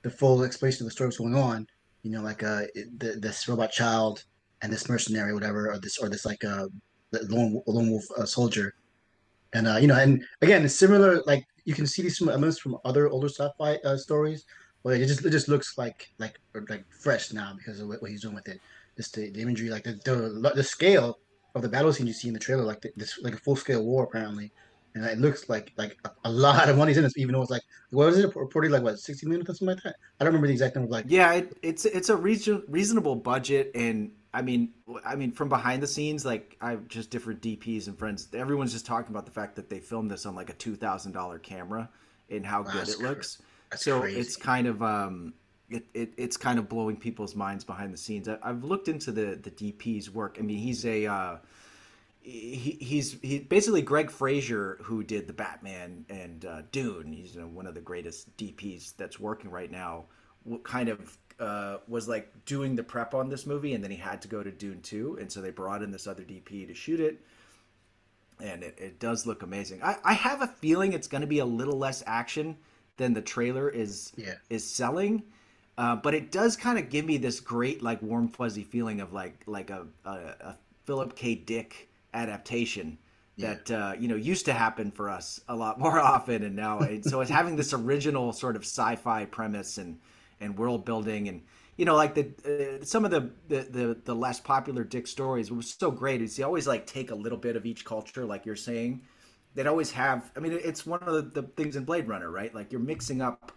the full explanation of the story going on. You know, like uh the, this robot child and this mercenary, whatever, or this or this like uh lone lone wolf uh, soldier. And uh, you know, and again, it's similar. Like you can see these elements from other older sci-fi uh, stories, but it just it just looks like like like fresh now because of what, what he's doing with it. Just the, the imagery, like the, the the scale of the battle scene you see in the trailer, like this like a full scale war apparently, and it looks like like a, a lot of money's in this, even though it's like what was it reported like what sixty million or something like that? I don't remember the exact number. Like yeah, it, it's it's a reason, reasonable budget, and I mean I mean from behind the scenes, like I've just different DPs and friends. Everyone's just talking about the fact that they filmed this on like a two thousand dollar camera and how wow, good it looks. so crazy. it's kind of um it, it, it's kind of blowing people's minds behind the scenes. I, have looked into the the DP's work. I mean, he's a uh, he, he's he basically Greig Fraser who did the Batman and uh, Dune. He's you know, one of the greatest DPs that's working right now. Kind of uh, was like doing the prep on this movie, and then he had to go to Dune two, and so they brought in this other DP to shoot it. And it, it does look amazing. I, I have a feeling it's going to be a little less action than the trailer is yeah. is selling uh, but it does kind of give me this great like warm fuzzy feeling of like like a, a, a Philip K. Dick adaptation that yeah. uh, you know used to happen for us a lot [LAUGHS] more often, and now so it's having this original sort of sci-fi premise and and world building and you know like the uh, some of the, the, the the less popular Dick stories was so great is he always like take a little bit of each culture like you're saying. They'd always have. I mean, it's one of the, the things in Blade Runner, right? Like you're mixing up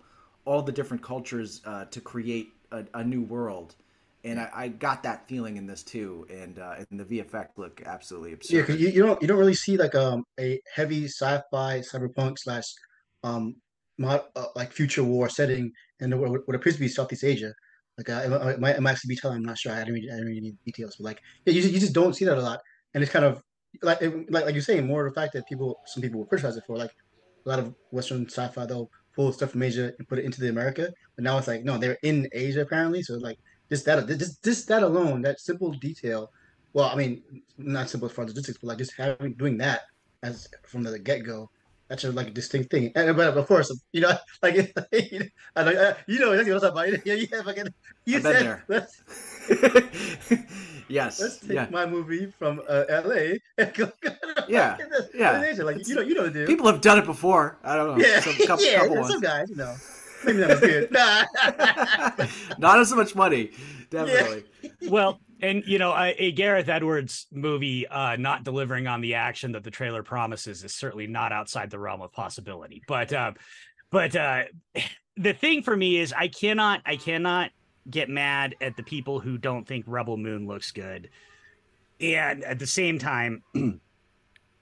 all the different cultures uh, to create a, a, new world. And I, I, got that feeling in this too, and uh, and the VFX look absolutely absurd. Yeah, you, you don't you don't really see like um a heavy sci-fi cyberpunk slash um mod, uh, like future war setting in the, what, what appears to be Southeast Asia. Like uh, it, might, it might actually be telling. I'm not sure. I don't read, I didn't read any details, but like yeah, you just, you just don't see that a lot, and it's kind of like like like you're saying more of the fact that people some people will criticize it for like a lot of Western sci-fi though pull stuff from Asia and put it into the America. But now it's like no, they're in Asia apparently. So like just that just just that alone, that simple detail. Well, I mean, not simple as logistics, but like just having doing that as from the get go. That's a like a distinct thing, and but of course, you know, like I know you know exactly what I'm talking about. Yeah, yeah, fucking. You I've said. Yes. Let's take yeah. my movie from uh, LA and go. [LAUGHS] yeah. yeah. Like you know, you know the deal. People have done it before. I don't know. Yeah. Some, couple, [LAUGHS] yeah. Couple some guys, you know. Maybe not as good. [LAUGHS] not as much money, definitely. Yeah. Well, and you know, a, a Gareth Edwards movie uh, not delivering on the action that the trailer promises is certainly not outside the realm of possibility. But, uh, but uh, [SIGHS] the thing for me is, I cannot, I cannot get mad at the people who don't think Rebel Moon looks good. And at the same time, [CLEARS THROAT]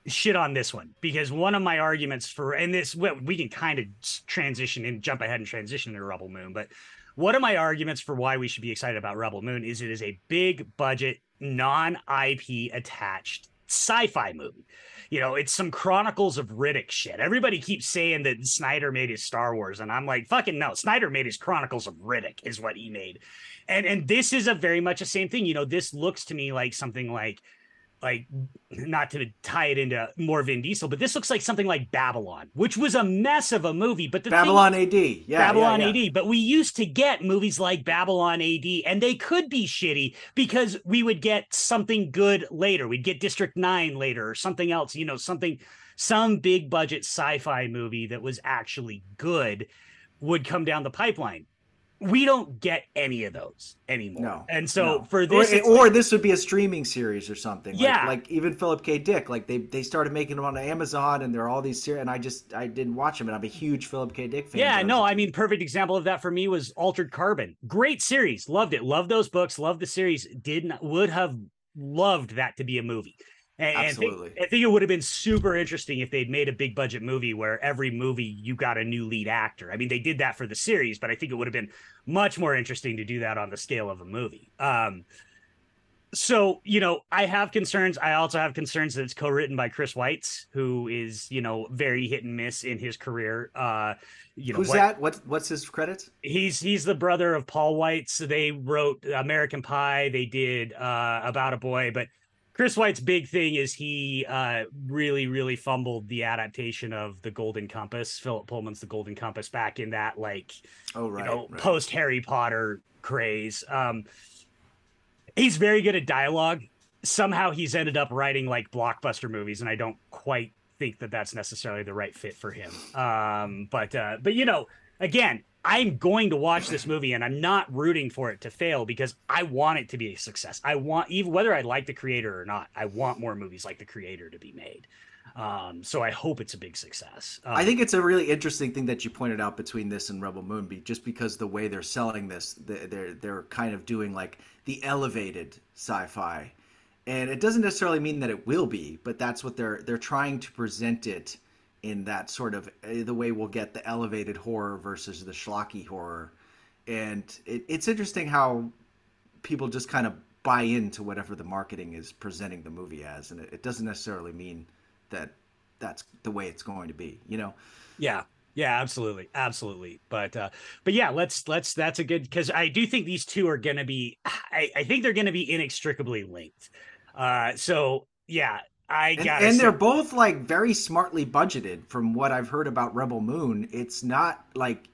shit on this one because one of my arguments for and this we can kind of transition and jump ahead and transition into Rebel Moon, but one of my arguments for why we should be excited about Rebel Moon is it is a big budget, non IP attached sci-fi movie. You know, it's some Chronicles of Riddick shit. Everybody keeps saying that Snyder made his Star Wars, and I'm like, fucking no. Snyder made his Chronicles of Riddick, is what he made, and and this is a very much the same thing. You know, this looks to me like something like like [CLEARS THROAT] not to tie it into more Vin Diesel, but this looks like something like Babylon, which was a mess of a movie. But the Babylon thing, AD, yeah, Babylon yeah, yeah. AD. But we used to get movies like Babylon AD, and they could be shitty because we would get something good later. We'd get District Nine later or something else. You know, something some big budget sci-fi movie that was actually good would come down the pipeline we don't get any of those anymore. No. And so no. for this, or, or this would be a streaming series or something. Yeah. Like, like, even Philip K. Dick, like they they started making them on Amazon, and there are all these series, and I just I didn't watch them, and I'm a huge Philip K. Dick fan. Yeah, no, I mean, perfect example of that for me was Altered Carbon. Great series, loved it, loved those books, loved the series. Did not would have loved that to be a movie. And, Absolutely. I think, I think, it would have been super interesting if they'd made a big budget movie where every movie you got a new lead actor. I mean, they did that for the series, but I think it would have been much more interesting to do that on the scale of a movie. Um, so you know, I have concerns. I also have concerns that it's co-written by Chris Weitz, who is you know very hit and miss in his career. Uh, you know, who's what, that? What what's his credits? He's he's the brother of Paul Weitz. They wrote American Pie. They did uh, About a Boy, but Chris Weitz's big thing is he uh, really, really fumbled the adaptation of the Golden Compass, Philip Pullman's The Golden Compass, back in that like, oh right, you know, right. post Harry Potter craze. Um, he's very good at dialogue. Somehow he's ended up writing like blockbuster movies, and I don't quite think that that's necessarily the right fit for him. Um, but uh, but you know, again, I'm going to watch this movie and I'm not rooting for it to fail because I want it to be a success. I want even whether I like the creator or not, I want more movies like the creator to be made. Um, so I hope it's a big success. Um, I think it's a really interesting thing that you pointed out between this and Rebel Moon, just because the way they're selling this, they're they're kind of doing like the elevated sci-fi, and it doesn't necessarily mean that it will be, but that's what they're they're trying to present it in that sort of uh, the way we'll get the elevated horror versus the schlocky horror. And it, it's interesting how people just kind of buy into whatever the marketing is presenting the movie as, and it, it doesn't necessarily mean that that's the way it's going to be. You know? Yeah. Yeah, absolutely, absolutely. But uh, but yeah, let's let's that's a good because I do think these two are going to be. I, I think they're going to be inextricably linked. Uh, so yeah, I got and, and they're both like very smartly budgeted from what I've heard about Rebel Moon. It's not like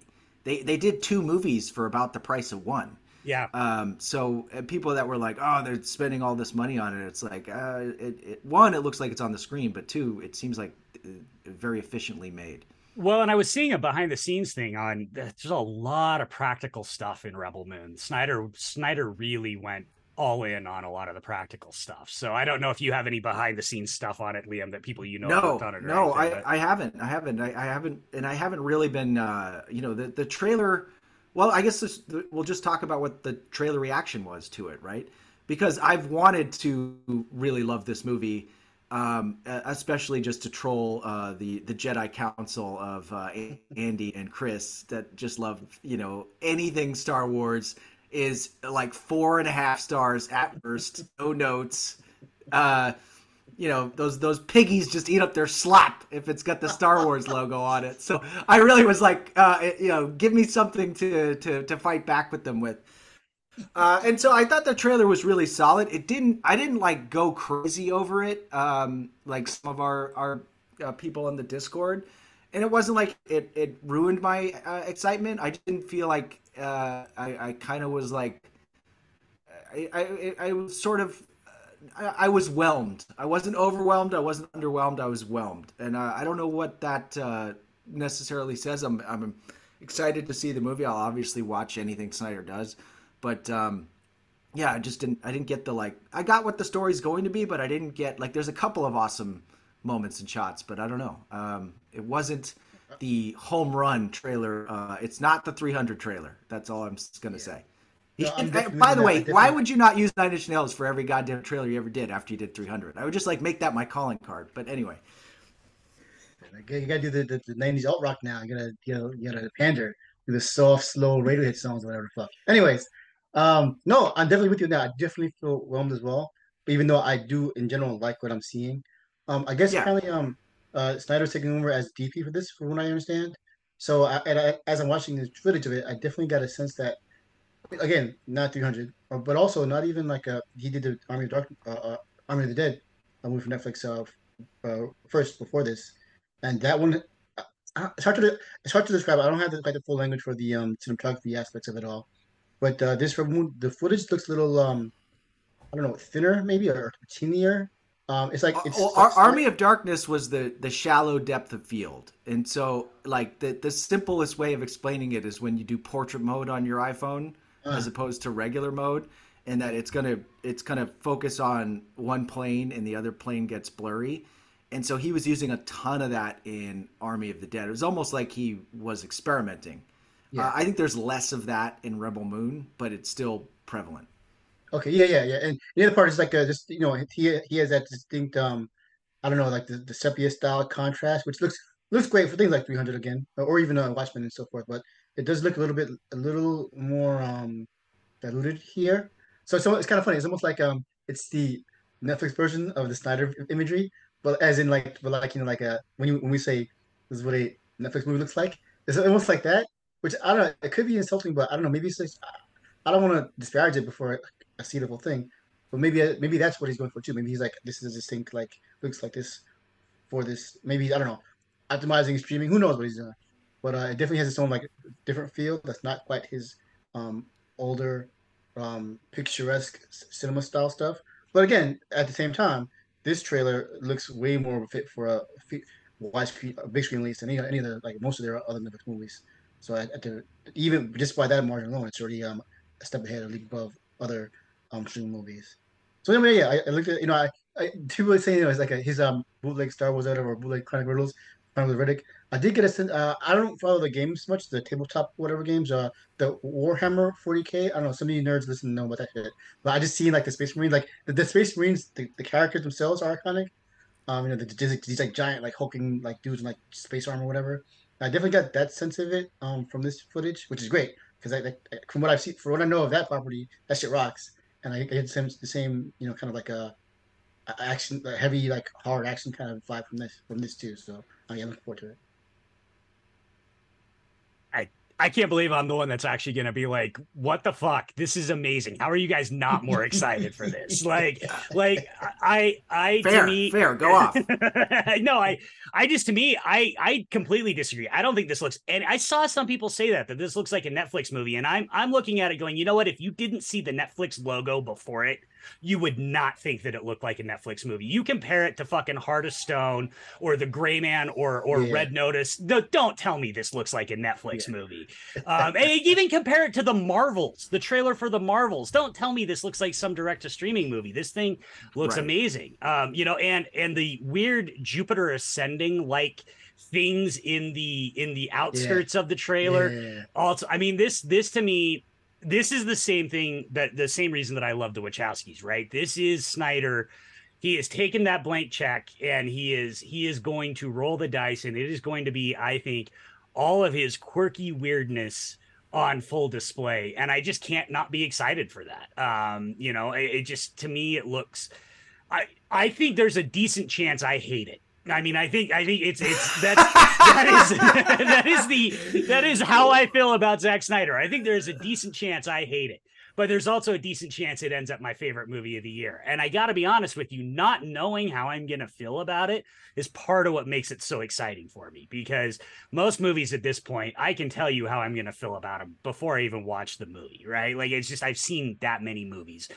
they they did two movies for about the price of one. Yeah. Um. So uh, people that were like, oh, they're spending all this money on it. It's like, uh, it, it, one, it looks like it's on the screen, but two, it seems like uh, very efficiently made. Well, and I was seeing a behind the scenes thing on. There's a lot of practical stuff in Rebel Moon. Snyder Snyder really went all in on a lot of the practical stuff. So I don't know if you have any behind the scenes stuff on it, Liam, that people you know no, no, anything, I, I haven't, I haven't, I, I, haven't, and I haven't really been, uh, you know, the the trailer. Well, I guess this, we'll just talk about what the trailer reaction was to it, right? Because I've wanted to really love this movie, um, especially just to troll uh, the the Jedi Council of uh, Andy and Chris that just love, you know, anything Star Wars is like four and a half stars at first, no notes. Uh, you know those those piggies just eat up their slop if it's got the Star Wars logo on it. So I really was like, uh, you know, give me something to to to fight back with them with. Uh, and so I thought the trailer was really solid. It didn't. I didn't like go crazy over it, um, like some of our our uh, people on the Discord. And it wasn't like it, it ruined my uh, excitement. I didn't feel like uh, I, I kind of was like, I, I, I was sort of, I, I, was whelmed. I wasn't overwhelmed. I wasn't underwhelmed. I was whelmed. And uh, I don't know what that uh, necessarily says. I'm, I'm excited to see the movie. I'll obviously watch anything Snyder does, but um, yeah, I just didn't. I didn't get the like. I got what the story's going to be, but I didn't get like. There's a couple of awesome moments and shots, but I don't know. Um, it wasn't the home run trailer. Uh, it's not the 300 trailer. That's all I'm gonna yeah. say. No, by the way, why would you not use Nine Inch Nails for every goddamn trailer you ever did after you did 300? I would just like make that my calling card. But anyway, you gotta do the, the, the 90s alt rock now. You gotta you know you gotta pander do the soft, slow radio hit songs, whatever the fuck. Anyways, um, no, I'm definitely with you now. I definitely feel whelmed as well. But even though I do in general like what I'm seeing. Um, I guess Yeah. apparently um uh Snyder's taking over as DP for this, from what I understand. So I, and I, as I'm watching the footage of it, I definitely got a sense that again, not 300, uh, but also not even like a he did the Army of Dark, uh, uh, Army of the Dead, a movie for Netflix uh, uh, first before this, and that one. uh, It's hard to it's hard to describe. I don't have the, quite the full language for the um, cinematography aspects of it all, but uh, this from the footage looks a little um I don't know thinner maybe or teenier. Um, it's like it's, well, it's Army of Darkness was the the shallow depth of field, and so like the the simplest way of explaining it is when you do portrait mode on your iPhone Uh. as opposed to regular mode, and that it's gonna it's gonna focus on one plane and the other plane gets blurry, and so he was using a ton of that in Army of the Dead. It was almost like he was experimenting. Yeah. Uh, I think there's less of that in Rebel Moon, but it's still prevalent. Okay, yeah, yeah, yeah. And the other part is like uh, just you know he he has that distinct um I don't know like the, the sepia style contrast, which looks looks great for things like 300 again, or even uh, Watchmen and so forth. But it does look a little bit a little more um diluted here. So so it's kind of funny. It's almost like um it's the Netflix version of the Snyder imagery, but as in like but like you know like a when you when we say this is what a Netflix movie looks like, it's almost like that. Which I don't know. It could be insulting, but I don't know. Maybe it's just I don't want to disparage it before The whole thing, but maybe maybe that's what he's going for too. Maybe he's like, this is a distinct like looks like this for this. Maybe I don't know, optimizing streaming. Who knows what he's doing? But uh, it definitely has its own like different feel. That's not quite his um, older um, picturesque cinema style stuff. But again, at the same time, this trailer looks way more fit for a fi- wide screen, a big screen release than any any of the like most of their other Netflix movies. So at, at the even just by that margin alone, it's already um, a step ahead, a league above other um movies. So anyway, yeah, I, I looked at you know I, I people saying you know, it's like a, his um bootleg Star Wars editor or bootleg Chronic Riddles, Chronicle of Riddick. I did get a sense. Uh, I don't follow the games much, the tabletop whatever games. Uh, the Warhammer 40k. I don't know. Some of you nerds listen to know about that shit. But I just seen like the Space Marines, like the, the Space Marines, the, the characters themselves are iconic. Um, you know, the, the, these like giant like hulking like dudes in like space armor or whatever. I definitely got that sense of it um from this footage, which is great because I, I from what I've seen, for what I know of that property, that shit rocks. And I, I get the same, the same, you know, kind of like a, a action, a heavy like hard action kind of vibe from this from this too. So I am looking forward to it. I can't believe I'm the one that's actually going to be like, what the fuck? This is amazing. How are you guys not more excited for this? [LAUGHS] Like, like I, I, Fair, to me, fair, go off. [LAUGHS] no, I, I just, to me, I, I completely disagree. I don't think this looks, and I saw some people say that, that this looks like a Netflix movie. And I'm, I'm looking at it going, you know what? If you didn't see the Netflix logo before it, you would not think that it looked like a Netflix movie. You compare it to fucking Heart of Stone or The Gray Man or or Yeah. Red Notice. No, don't tell me this looks like a Netflix Yeah. movie. [LAUGHS] Um, and even compare it to the Marvels, the trailer for the Marvels. Don't tell me this looks like some direct to streaming movie. This thing looks Right. amazing. Um, you know, and and the weird Jupiter ascending like things in the in the outskirts of the trailer Yeah. also i mean this this to me this is the same thing that the same reason that i love the wachowskis right? This is snyder. He has taken that blank check and he is he is going to roll the dice and it is going to be i think all of his quirky weirdness on full display. And i just can't not be excited for that. Um you know it, it just to me it looks i i think there's a decent chance i hate it I mean, I think I think it's it's that's that is [LAUGHS] that is the that is how I feel about Zack Snyder. I think there's a decent chance I hate it, but there's also a decent chance it ends up my favorite movie of the year. And I got to be honest with you, not knowing how I'm gonna feel about it is part of what makes it so exciting for me. Because most movies at this point, I can tell you how I'm gonna feel about them before I even watch the movie. Right? Like it's just I've seen that many movies.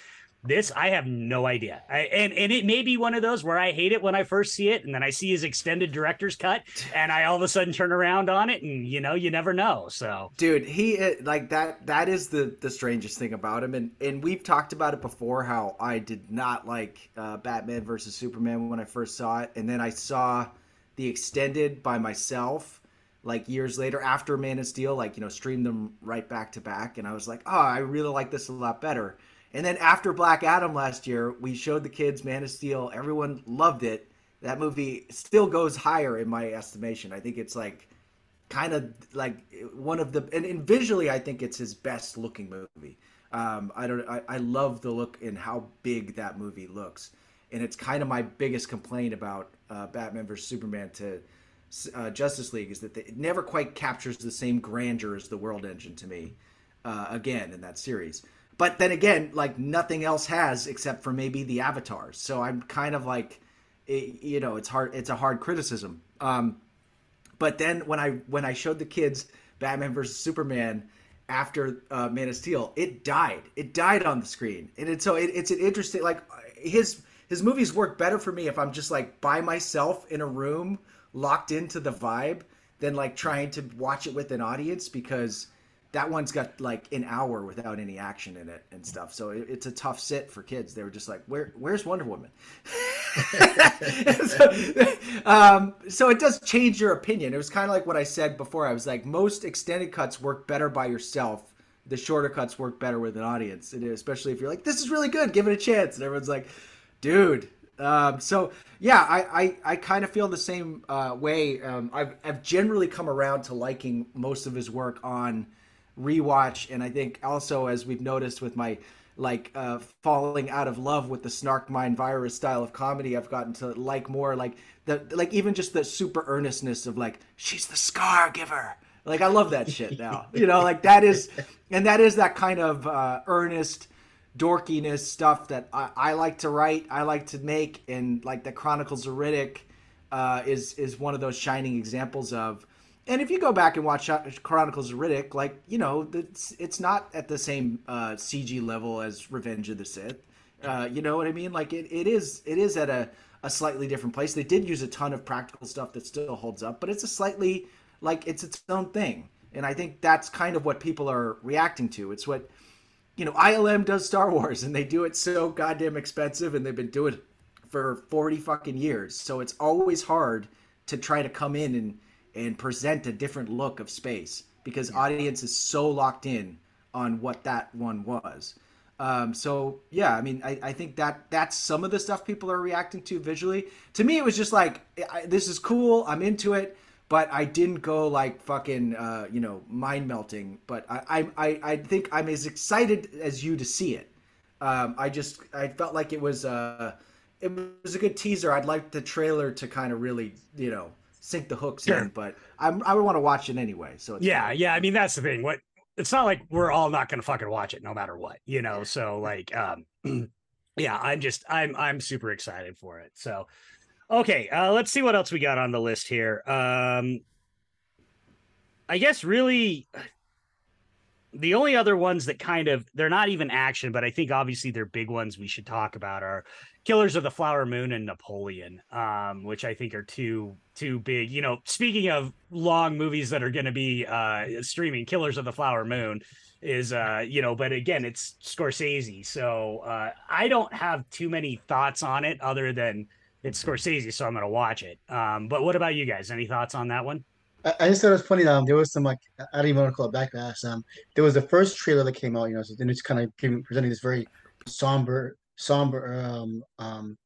This I have no idea, I, and and it may be one of those where I hate it when I first see it, and then I see his extended director's cut, and I all of a sudden turn around on it, and you know, you never know. So dude he uh, like that that is the the strangest thing about him and and we've talked about it before how i did not like uh, batman versus superman when i first saw it and then i saw the extended by myself like years later after man of steel like you know streamed them right back to back and i was like oh i really like this a lot better and then after black adam last year we showed the kids man of steel everyone loved it that movie still goes higher in my estimation i think it's like kind of like one of the and, and visually I think it's his best looking movie. Um, I don't. I, I love the look and how big that movie looks, and it's kind of my biggest complaint about uh, Batman vs Superman to uh, Justice League is that they, it never quite captures the same grandeur as the World Engine to me. Uh, again, in that series, but then again, like nothing else has except for maybe the avatars. So I'm kind of like, it, you know, it's hard. It's a hard criticism. Um, but then when I when I showed the kids Batman versus Superman after uh, Man of Steel, it died. It died on the screen, and it's so it, it's an interesting like his his movies work better for me if I'm just like by myself in a room locked into the vibe than like trying to watch it with an audience because that one's got like an hour without any action in it and stuff. So it, it's a tough sit for kids. They were just like, "Where, where's Wonder Woman?" [LAUGHS] so, um, so it does change your opinion. It was kind of like what I said before. I was like, most extended cuts work better by yourself. The shorter cuts work better with an audience, and especially if you're like, "This is really good, give it a chance," and everyone's like, "Dude." Um, so yeah, I, I, I kind of feel the same uh, way. Um, I've, I've generally come around to liking most of his work on rewatch, and I think also as we've noticed with my like uh, falling out of love with the snark mind virus style of comedy i've gotten to like more like the like even just the super earnestness of like she's the scar giver. Like i love that shit now. [LAUGHS] You know like that is and that is that kind of uh, earnest dorkiness stuff that I, I, like to write i like to make and like the chronicles of riddick uh, is is one of those shining examples of and if you go back and watch Chronicles of Riddick, like you know, it's it's not at the same uh, CG level as Revenge of the Sith. Uh, you know what I mean? Like it, it is it is at a, a slightly different place. They did use a ton of practical stuff that still holds up, but it's a slightly like it's its own thing. And I think that's kind of what people are reacting to. It's what you know, ILM does Star Wars and they do it so goddamn expensive and they've been doing it for 40 fucking years. So it's always hard to try to come in and and present a different look of space because audience is so locked in on what that one was. Um, so yeah, I mean, I, I think that that's some of the stuff people are reacting to visually. To me, it was just like, I, this is cool. I'm into it, but I didn't go like fucking, uh, you know, mind melting. But I, I, I think I'm as excited as you to see it. Um, I just, I felt like it was, uh, it was a good teaser. I'd like the trailer to kind of really, you know, sink the hooks sure. in, but I'm, I would want to watch it anyway. So yeah, yeah. I mean, that's the thing. What it's not like we're all not going to fucking watch it no matter what, you know. So like, um, [CLEARS THROAT] yeah, I'm just I'm I'm super excited for it. So okay, uh, let's see what else we got on the list here. Um, I guess really the only other ones that kind of they're not even action, but I think obviously they're big ones we should talk about are Killers of the Flower Moon and Napoleon, um, which I think are two two big. You know, speaking of long movies that are going to be uh, streaming, Killers of the Flower Moon is uh, you know, but again, it's Scorsese, so uh, I don't have too many thoughts on it other than it's Scorsese, so I'm going to watch it. Um, but what about you guys? Any thoughts on that one? I, just thought it was funny. Um, there was some like I don't even want to call it backlash. Um, there was the first trailer that came out, you know, and it's kind of giving presenting this very somber somber, um, um,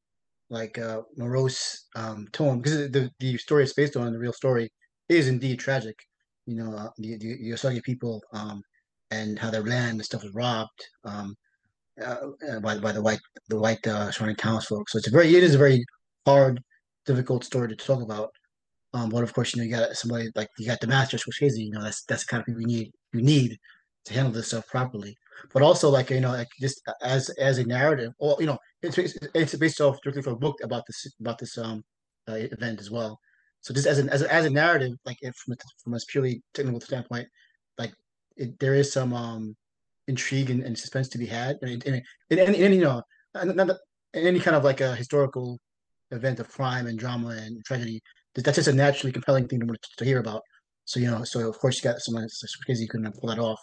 like uh, morose um, tone because the the story is based on the real story is indeed tragic. You know, uh, the, the the Osage people um, and how their land and stuff was robbed um, uh, by by the white the white uh, surrounding townsfolk. So it's a very it is a very hard, difficult story to talk about. Um, but of course, you know, you got somebody like you got the master Scorsese. You know, that's that's the kind of people you need you need to handle this stuff properly but also like you know like just as as a narrative or you know it's it's based off directly from a book about this about this um uh, event as well so just as an as a, as a narrative like from a, from a purely technical standpoint like it, there is some um intrigue and, and suspense to be had and, and, and you know not, any kind of like a historical event of crime and drama and tragedy that's just a naturally compelling thing to, to hear about so you know so of course you got someone crazy you couldn't pull that off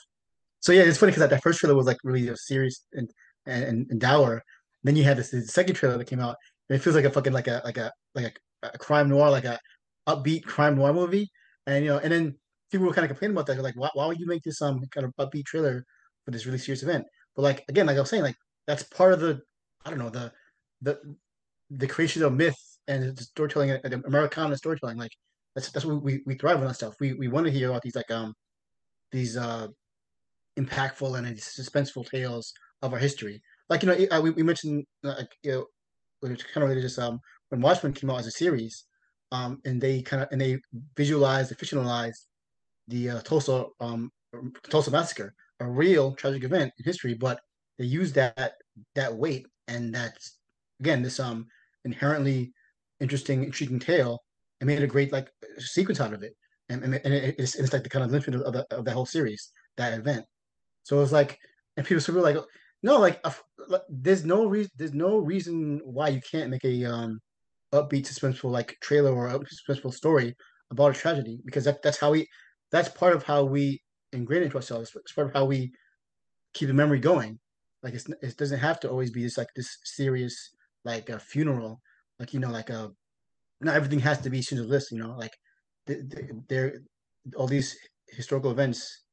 so yeah, it's funny because that, that first trailer was like really serious and and, and dour. Then you had this, this, second trailer that came out, and it feels like a fucking like a like a like a, a crime noir, like a upbeat crime noir movie. And you know, and then people were kind of complaining about that. They're like, why, why would you make this um kind of upbeat trailer for this really serious event? But like again, like I was saying, like that's part of the I don't know the the the creation of myth and storytelling, the Americana storytelling. Like that's that's what we, we thrive on stuff. We we want to hear about these like um these uh impactful and suspenseful tales of our history. Like you know, uh, we, we mentioned like you know, kind of just um when Watchmen came out as a series, um, and they kind of and they visualized, they fictionalized the uh, Tulsa um Tulsa massacre, a real tragic event in history, but they used that that weight and that's again this um inherently interesting, intriguing tale and made a great like sequence out of it. And, and, and it's, it's like the kind of linchpin of, the, of that whole series, that event. So it was like, and people were like, no, like, uh, there's no reason, there's no reason why you can't make a um upbeat, suspenseful like trailer or a suspenseful story about a tragedy because that that's how we, that's part of how we ingrain into ourselves. It's part of how we keep the memory going. Like it's, it doesn't have to always be just like this serious like a funeral, like you know, like a not everything has to be Schindler's List. You know, like there all these historical events.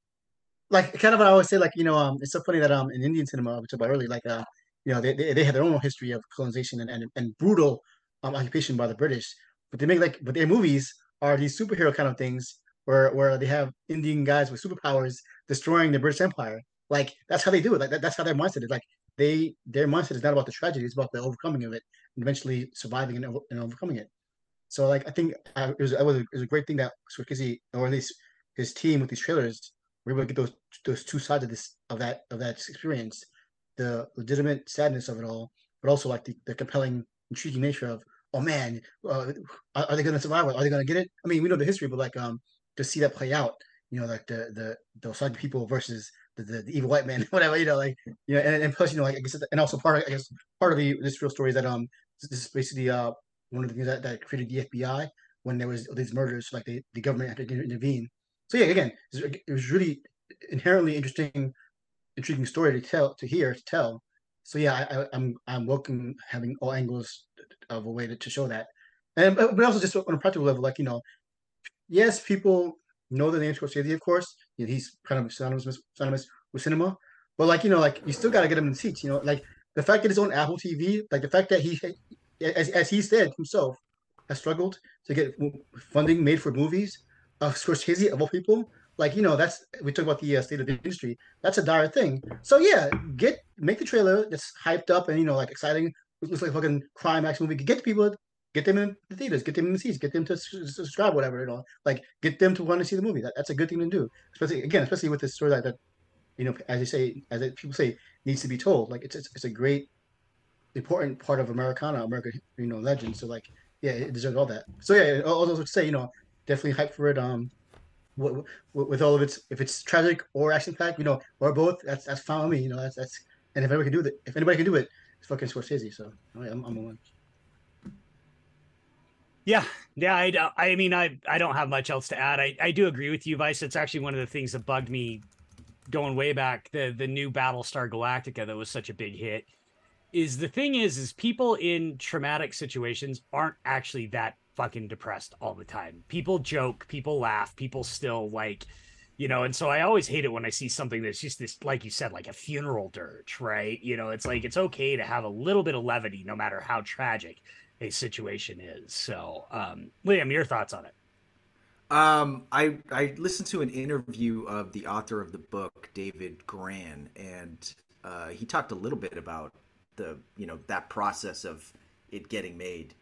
Like kind of what I always say, like you know, um, it's so funny that um in Indian cinema, we talked about earlier, like uh, you know, they, they, they have their own history of colonization and, and, and brutal um, occupation by the British, but they make like but their movies are these superhero kind of things where where they have Indian guys with superpowers destroying the British Empire. Like that's how they do it. Like that, that's how their mindset is. Like they their mindset is not about the tragedy; it's about the overcoming of it and eventually surviving and, and overcoming it. So like I think uh, it was it was a, it was a great thing that Scorsese or at least his team with these trailers were able to get those those two sides of this of that of that experience, the legitimate sadness of it all, but also like the, the compelling, intriguing nature of oh man, uh, are, they going to survive? Are they going to get it? I mean, we know the history, but like um to see that play out, you know, like the the those Osage people versus the, the, the, evil white man, [LAUGHS] whatever, you know, like you know, and, and plus, you know, like I guess, and also part of I guess part of the this real story is that um this is basically uh one of the things that, that created the FBI when there was these murders, like the, the government had to intervene. So yeah, again, it was really inherently interesting, intriguing story to tell, to hear, to tell. So yeah, I, am I'm, I'm welcome having all angles of a way to, to show that, and but also just on a practical level, like you know, yes, people know the name Scorsese, of course. You know, he's kind of synonymous, synonymous with cinema, but like you know, like you still got to get him in seats. You know, like the fact that it's on Apple TV, like the fact that he as, as he said himself, has struggled to get funding made for movies. Uh, Scorsese, of all people, like you know, that's we talk about the uh, state of the industry. That's a dire thing. So yeah, get make the trailer that's hyped up and you know like exciting. It looks like a fucking crime action movie. Get people, get them in the theaters, get them in the seats, get them to subscribe, whatever you know. Like get them to want to see the movie. That, that's a good thing to do. Especially again, especially with this story that, that you know, as you say, as it, people say, needs to be told. Like it's it's, it's a great important part of Americana, American, you know, legend. So like, yeah, it deserves all that. So yeah, those would say, you know, definitely hype for it. Um, with, with all of its, if it's tragic or action packed, you know, or both, that's that's fine with me. You know, that's that's, and if anybody can do it, if anybody can do it, it's fucking Scorsese. So I'm, I'm a one. Yeah, yeah. I, I mean, I, I don't have much else to add. I, I do agree with you, Vice. It's actually one of the things that bugged me going way back. The the new Battlestar Galactica that was such a big hit is the thing is is people in traumatic situations aren't actually that fucking depressed all the time. People joke, people laugh, people still like you know, and so I always hate it when I see something that's just this, like you said, like a funeral dirge, right? You know, it's like it's okay to have a little bit of levity no matter how tragic a situation is. So, um, Liam, your thoughts on it? Um, I I listened to an interview of the author of the book, David Grann, and uh, he talked a little bit about the you know that process of it getting made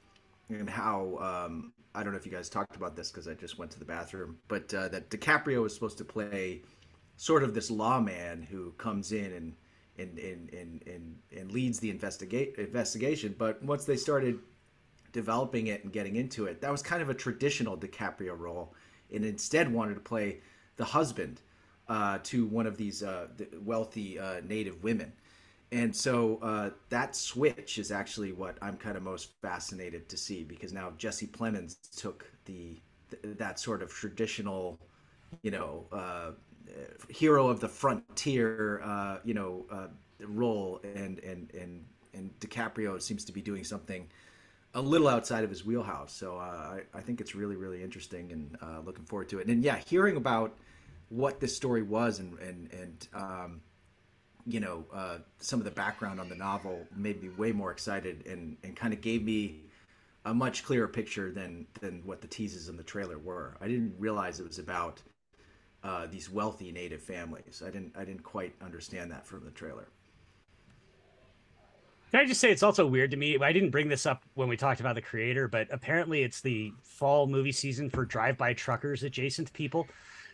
and how um, I don't know if you guys talked about this because I just went to the bathroom, but uh, that DiCaprio was supposed to play sort of this lawman who comes in and and and and and, and leads the investigate investigation. But once they started developing it and getting into it, that was kind of a traditional DiCaprio role, and instead wanted to play the husband uh, to one of these uh, wealthy uh, native women. And so uh, that switch is actually what I'm kind of most fascinated to see because now Jesse Plemons took the th- that sort of traditional, you know, uh, hero of the frontier, uh, you know, role, and and and and DiCaprio seems to be doing something a little outside of his wheelhouse. So uh, I, I think it's really really interesting and uh, looking forward to it. And yeah, hearing about what this story was and and and um, you know, uh, some of the background on the novel made me way more excited and, and kind of gave me a much clearer picture than than what the teases in the trailer were. I didn't realize it was about uh, these wealthy native families. I didn't I didn't quite understand that from the trailer. Can I just say it's also weird to me? I didn't bring this up when we talked about the creator, but apparently it's the fall movie season for drive-by truckers adjacent people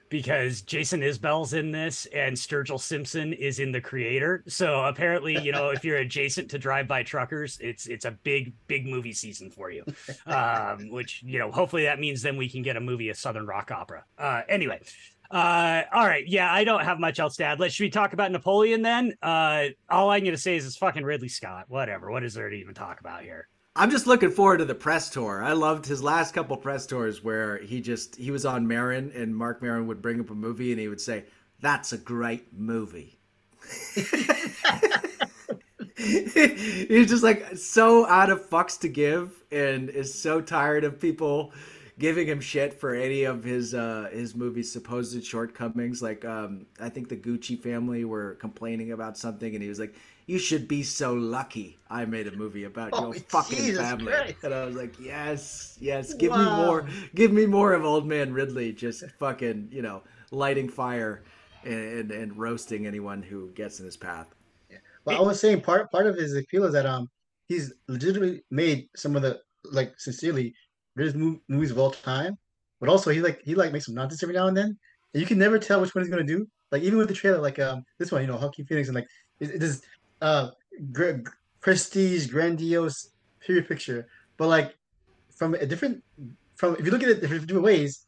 because Jason Isbell's in this and Sturgill Simpson is in the creator. So apparently, you know, if you're adjacent to drive-by truckers, it's it's a big big movie season for you. [LAUGHS] Um, which you know, hopefully that means then we can get a movie, a Southern rock opera. Uh, anyway, uh, all right. Yeah, I don't have much else to add. Let's should we talk about Napoleon then? Uh, all I'm gonna say is it's fucking Ridley Scott. Whatever. What is there to even talk about here? I'm just looking forward to the press tour. I loved his last couple press tours where he just he was on Maron and Mark Maron would bring up a movie and he would say, "That's a great movie." [LAUGHS] He's just like so out of fucks to give and is so tired of people giving him shit for any of his uh, his movie's supposed shortcomings. Like um, I think the Gucci family were complaining about something, and he was like, "You should be so lucky I made a movie about oh, your fucking Jesus family." Christ. And I was like, "Yes, yes, give wow. me more, give me more of Old Man Ridley, just fucking you know lighting fire and, and, and roasting anyone who gets in his path." Yeah. Well, I was saying part part of his appeal is that um he's legitimately made some of the like sincerely greatest movies of all time. But also he like he like makes some nonsense every now and then, and you can never tell which one he's gonna do. Like even with the trailer, like um this one, you know, Joaquin Phoenix, and like it, it is uh gr- prestige, grandiose period picture, but like from a different from if you look at it different, different ways,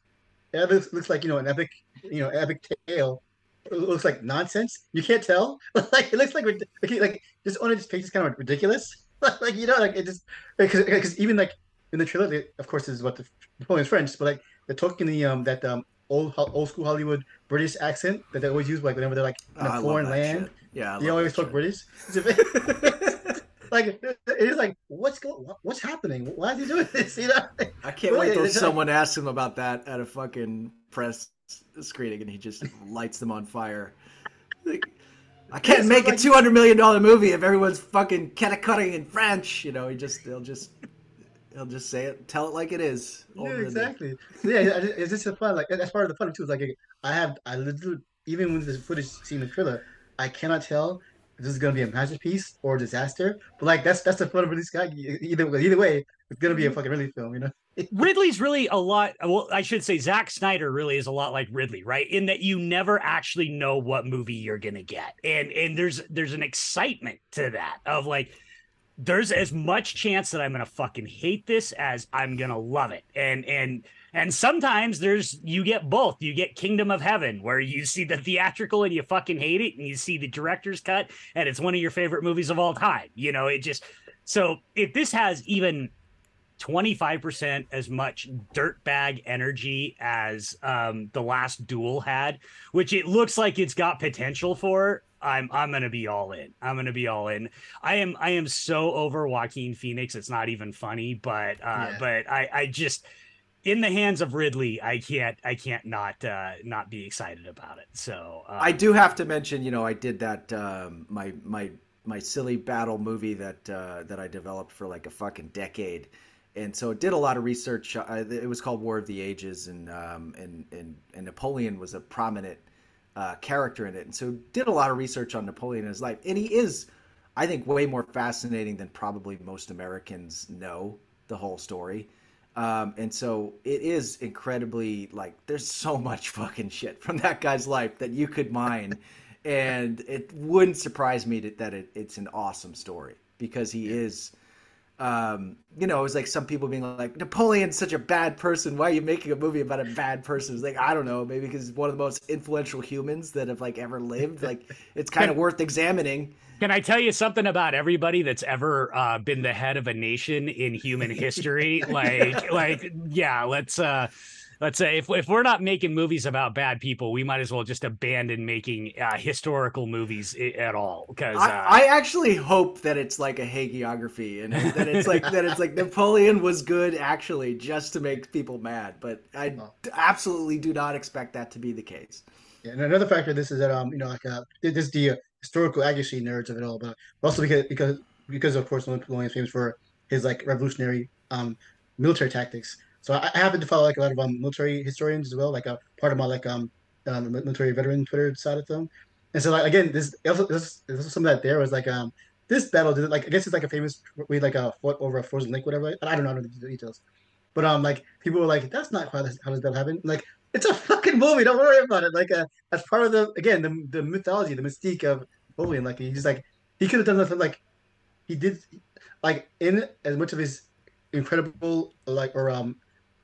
it looks, looks like you know an epic you know epic tale. It looks like nonsense. You can't tell. [LAUGHS] like it looks like like, like just on its face is kind of ridiculous. [LAUGHS] like you know, like it just because even like in the trailer, they, of course, is what the Napoleon's French, but like they're talking the um that um old old school Hollywood British accent that they always use like whenever they're like in a oh, foreign land. Shit. Yeah, they always talk shit. British. [LAUGHS] [LAUGHS] like it is like what's going what's happening? Why is he doing [LAUGHS] this? You know? I can't wait till someone like... asks him about that at a fucking press screening and he just lights them on fire. Like, I can't make a two hundred million dollar movie if everyone's fucking cutting in French. You know, he just they'll just He'll just say it, tell it like it is. Yeah, exactly. yeah, it's just a fun. Like that's part of the fun too. It's like I have, I literally, even with the footage seen in the trailer, I cannot tell if this is gonna be a masterpiece or a disaster. But like that's that's the fun of this guy. Either either way, it's gonna be a fucking Ridley film, you know. [LAUGHS] Ridley's really a lot. Well, I should say Zack Snyder really is a lot like Ridley, right? In that you never actually know what movie you're gonna get, and and there's there's an excitement to that of like there's as much chance that I'm gonna fucking hate this as I'm gonna love it. And and and sometimes there's you get both. You get Kingdom of Heaven, where you see the theatrical and you fucking hate it, and you see the director's cut, and it's one of your favorite movies of all time. You know, it just so if this has even 25% as much dirtbag energy as um, the last duel had, which it looks like it's got potential for. I'm I'm gonna be all in. I'm gonna be all in. I am I am so over Joaquin Phoenix. It's not even funny, but uh, yeah. but I I just in the hands of Ridley, I can't I can't not uh, not be excited about it. So um, I do have to mention, you know, I did that um, my my my silly battle movie that uh, that I developed for like a fucking decade and so it did a lot of research. Uh, it was called War of the Ages, and um, and, and and Napoleon was a prominent uh, character in it, and so did a lot of research on Napoleon in his life. And he is, I think, way more fascinating than probably most Americans know the whole story. Um, and so it is incredibly like there's so much [LAUGHS] fucking shit from that guy's life that you could mine, and it wouldn't surprise me that, that it, it's an awesome story because he is um, you know, it was like some people being like, Napoleon's such a bad person. Why are you making a movie about a bad person? It's like, I don't know, maybe because he's one of the most influential humans that have like ever lived. [LAUGHS] Like, it's kind of worth examining. Can I tell you something about everybody that's ever uh, been the head of a nation in human history? [LAUGHS] like, like, yeah, let's uh let's say if, if we're not making movies about bad people, we might as well just abandon making uh, historical movies at all. Because uh, I, I, actually hope that it's like a hagiography and [LAUGHS] that it's like that it's like Napoleon was good actually just to make people mad. But I oh. absolutely do not expect that to be the case. Yeah, and another factor of this is that um you know like uh, this the uh, historical accuracy nerds of it all, but also because because because of course Napoleon is famous for his like revolutionary um military tactics. So I, I happen to follow like a lot of um, military historians as well. Like a part of my like um um, military veteran Twitter side of them. And so like again, this also this, this is some of that there was like um this battle did like I guess it's like a famous we like a fought over a frozen lake whatever I don't know I don't know the details, but um like people were like that's not how this how does that happen like it's a fucking movie don't worry about it like uh, as part of the again the the mythology the mystique of Napoleon like he's like he could have done nothing like he did like in as much of his incredible like or um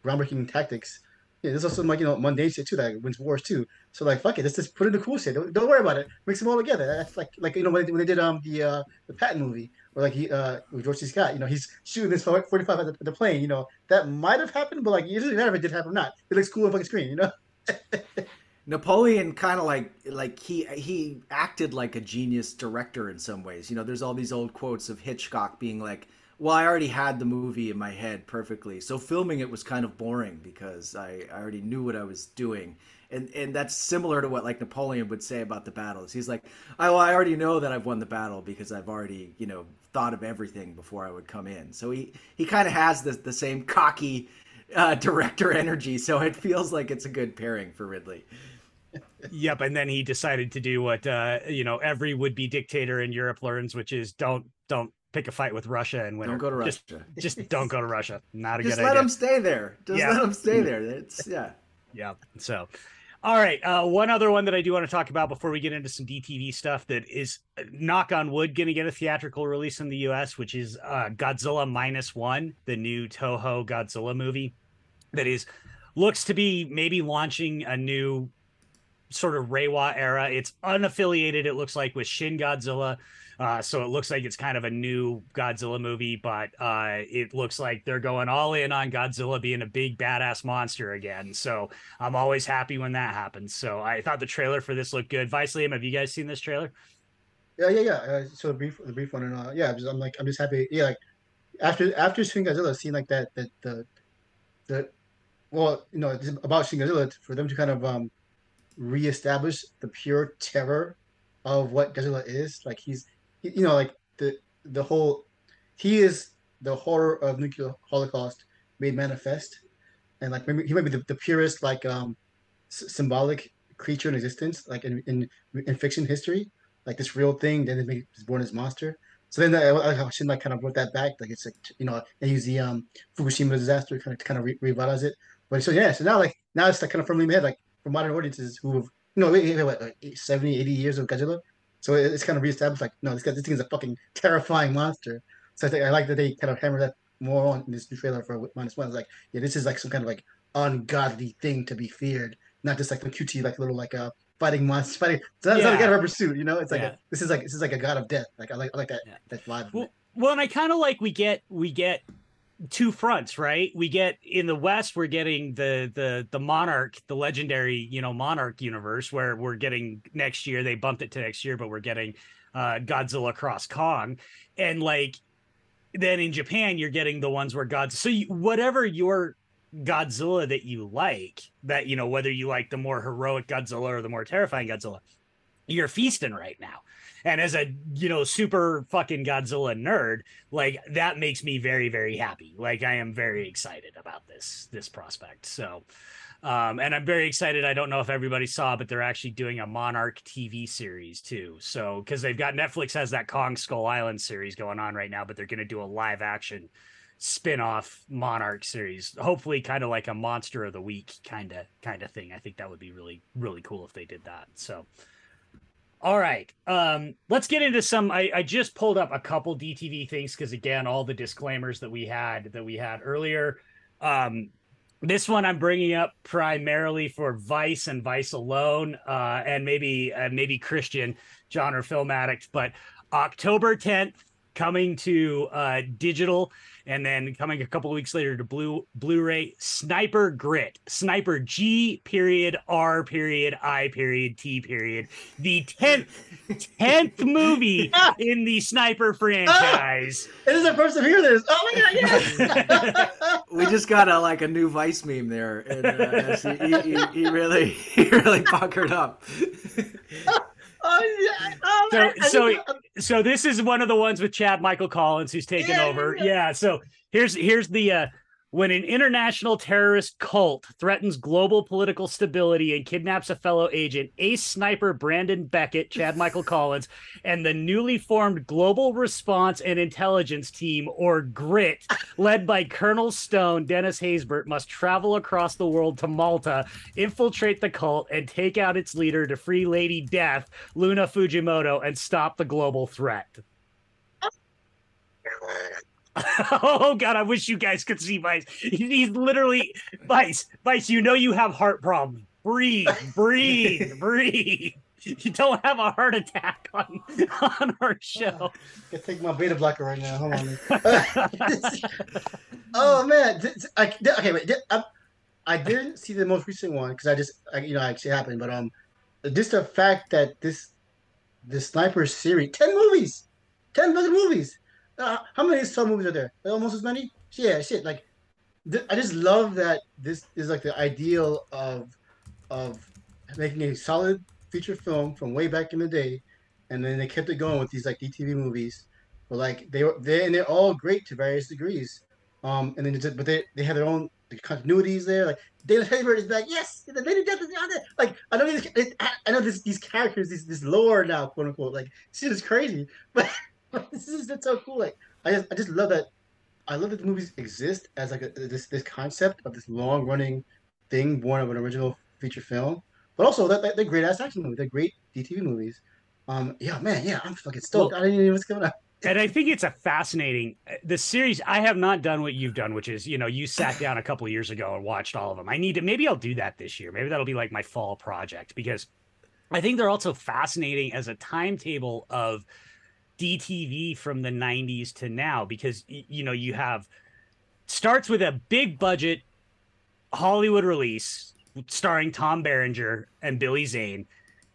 groundbreaking tactics yeah, there's also like you know mundane shit too that wins wars too. So like fuck it, let's just put in the cool shit. Don't, don't worry about it. Mix them all together. That's like like you know when they, when they did um the uh the Patton movie or like he uh with George C. Scott, you know he's shooting this 45 at the, the plane. You know that might have happened, but like it doesn't matter if it did happen or not. It looks cool on fucking screen. You know. [LAUGHS] Napoleon kind of like like he he acted like a genius director in some ways. You know, there's all these old quotes of Hitchcock being like, well, I already had the movie in my head perfectly. So filming it was kind of boring because I, I already knew what I was doing. And and that's similar to what like Napoleon would say about the battles. He's like, I, well, I already know that I've won the battle because I've already, you know, thought of everything before I would come in. So he, he kind of has the, the same cocky uh, [LAUGHS] director energy. So it feels like it's a good pairing for Ridley. yep and then he decided to do what uh you know every would-be dictator in europe learns which is don't don't pick a fight with Russia and win. Don't go to Russia. Just, just don't go to Russia. [LAUGHS] Not a just good idea. Just let them stay there. Just yeah. let them stay there. It's yeah. Yeah. So, all right. Uh, one other one that I do want to talk about before we get into some DTV stuff that is uh, knock on wood going to get a theatrical release in the U.S., which is uh, Godzilla minus one, the new Toho Godzilla movie that is looks to be maybe launching a new sort of Reiwa era. It's unaffiliated. It looks like with Shin Godzilla uh, so it looks like it's kind of a new Godzilla movie, but uh, it looks like they're going all in on Godzilla being a big badass monster again. So I'm always happy when that happens. So I thought the trailer for this looked good. Vice Liam, have you guys seen this trailer? Yeah, yeah, yeah. Uh, so the brief, the brief one, and uh, yeah, I'm, just, I'm like, I'm just happy. Yeah, like after after Shin Godzilla, seeing like that, that the the well, you know, it's about Shin Godzilla for them to kind of um reestablish the pure terror of what Godzilla is. Like he's you know, like the the whole he is the horror of nuclear holocaust made manifest, and like maybe he might be the, the purest like um s- symbolic creature in existence, like in, in in fiction history, like this real thing. Then it born as monster. So then I, I, I should like kind of brought that back, like it's like you know, and use the um Fukushima disaster kind of kind of re- revitalize it. But so yeah, so now like now it's like kind of firmly in my head, like for modern audiences who have you know, wait, wait, wait, what, 70, 80 years of Godzilla, so it's kind of reestablished like, no, this guy, this thing is a fucking terrifying monster. So I think I like that they kind of hammer that more on in this new trailer for minus one. It's like, yeah, this is like some kind of like ungodly thing to be feared, not just like the QT like little like uh fighting monster fighting. It's not, yeah. not a god of pursuit, you know. It's like yeah. a, this is like this is like a god of death. Like I like I like that yeah. that vibe. Well, well, and I kind of like we get we get two fronts, right? We get in the West, we're getting the the the Monarch, the legendary, you know, Monarch universe, where we're getting next year. They bumped it to next year, but we're getting uh Godzilla cross Kong, and like then in Japan, you're getting the ones where God's so you, whatever your Godzilla that you like, that you know, whether you like the more heroic Godzilla or the more terrifying Godzilla, you're feasting right now. And as a, you know, super fucking Godzilla nerd, like that makes me very, very happy. Like I am very excited about this, this prospect. So, um, and I'm very excited. I don't know if everybody saw, but they're actually doing a Monarch TV series too. So, because they've got Netflix has that Kong Skull Island series going on right now, but they're going to do a live action spin-off monarch series hopefully kind of like a monster of the week kind of kind of thing i think that would be really really cool if they did that so all right. Um, let's get into some. I, I just pulled up a couple DTV things because again, all the disclaimers that we had that we had earlier. Um, this one I'm bringing up primarily for Vice and Vice alone, uh, and maybe uh, maybe Christian genre film addict. But October 10th, coming to uh, digital and then coming a couple of weeks later to blue blu-ray sniper grit sniper g period r period i period t period. The 10th 10th movie [LAUGHS] in the sniper franchise. Oh, it is the first to hear this. Oh my god yes we just got a like a new vice meme there and uh, he, he, he, really [LAUGHS] he really puckered up. [LAUGHS] Oh, yeah. oh, so so so this is one of the ones with Chad Michael Collins who's taken yeah, over. Yeah. yeah. So here's here's the uh when an international terrorist cult threatens global political stability and kidnaps a fellow agent, ace sniper Brandon Beckett, Chad [LAUGHS] Michael Collins, and the newly formed Global Response and Intelligence Team, or GRIT, [LAUGHS] led by Colonel Stone, Dennis Haysbert, must travel across the world to Malta, infiltrate the cult, and take out its leader to free Lady Death, Luna Fujimoto, and stop the global threat. [LAUGHS] [LAUGHS] oh god, I wish you guys could see Vice. He's literally Vice. Vice, you know you have heart problems. Breathe, breathe, [LAUGHS] breathe. You don't have a heart attack on on our show. I take my beta blocker right now. Hold on. [LAUGHS] oh man, I, okay, wait. I, I didn't see the most recent one because I just, I, you know, I actually happened. But um, just the fact that this, the sniper series, ten movies, ten million movies uh, how many Saw movies are there? Almost as many. Yeah, shit. Like, th- I just love that this is like the ideal of of making a solid feature film from way back in the day, and then they kept it going with these like DTV movies. But like they were they and they're all great to various degrees. Um, and then but they they have their own the continuities there. Like Dana Hayward is back. Yes, the Lady Death is on there. Like I know these I know this these characters, this this lore now, quote unquote. Like shit is crazy, [LAUGHS] but [LAUGHS] this is just so cool. Like I just I just love that. I love that the movies exist as like a, this this concept of this long running thing born of an original feature film, but also that, that they're great ass action movies. They're great DTV movies. Um, yeah, man, yeah, I'm fucking stoked. Well, I didn't even know what's coming up. and I think it's a fascinating the series. I have not done what you've done, which is you know you sat [SIGHS] down a couple years ago and watched all of them. I need to maybe I'll do that this year. Maybe that'll be like my fall project because I think they're also fascinating as a timetable of DTV from the 90s to now because you know you have starts with a big budget Hollywood release starring Tom Berenger and Billy Zane.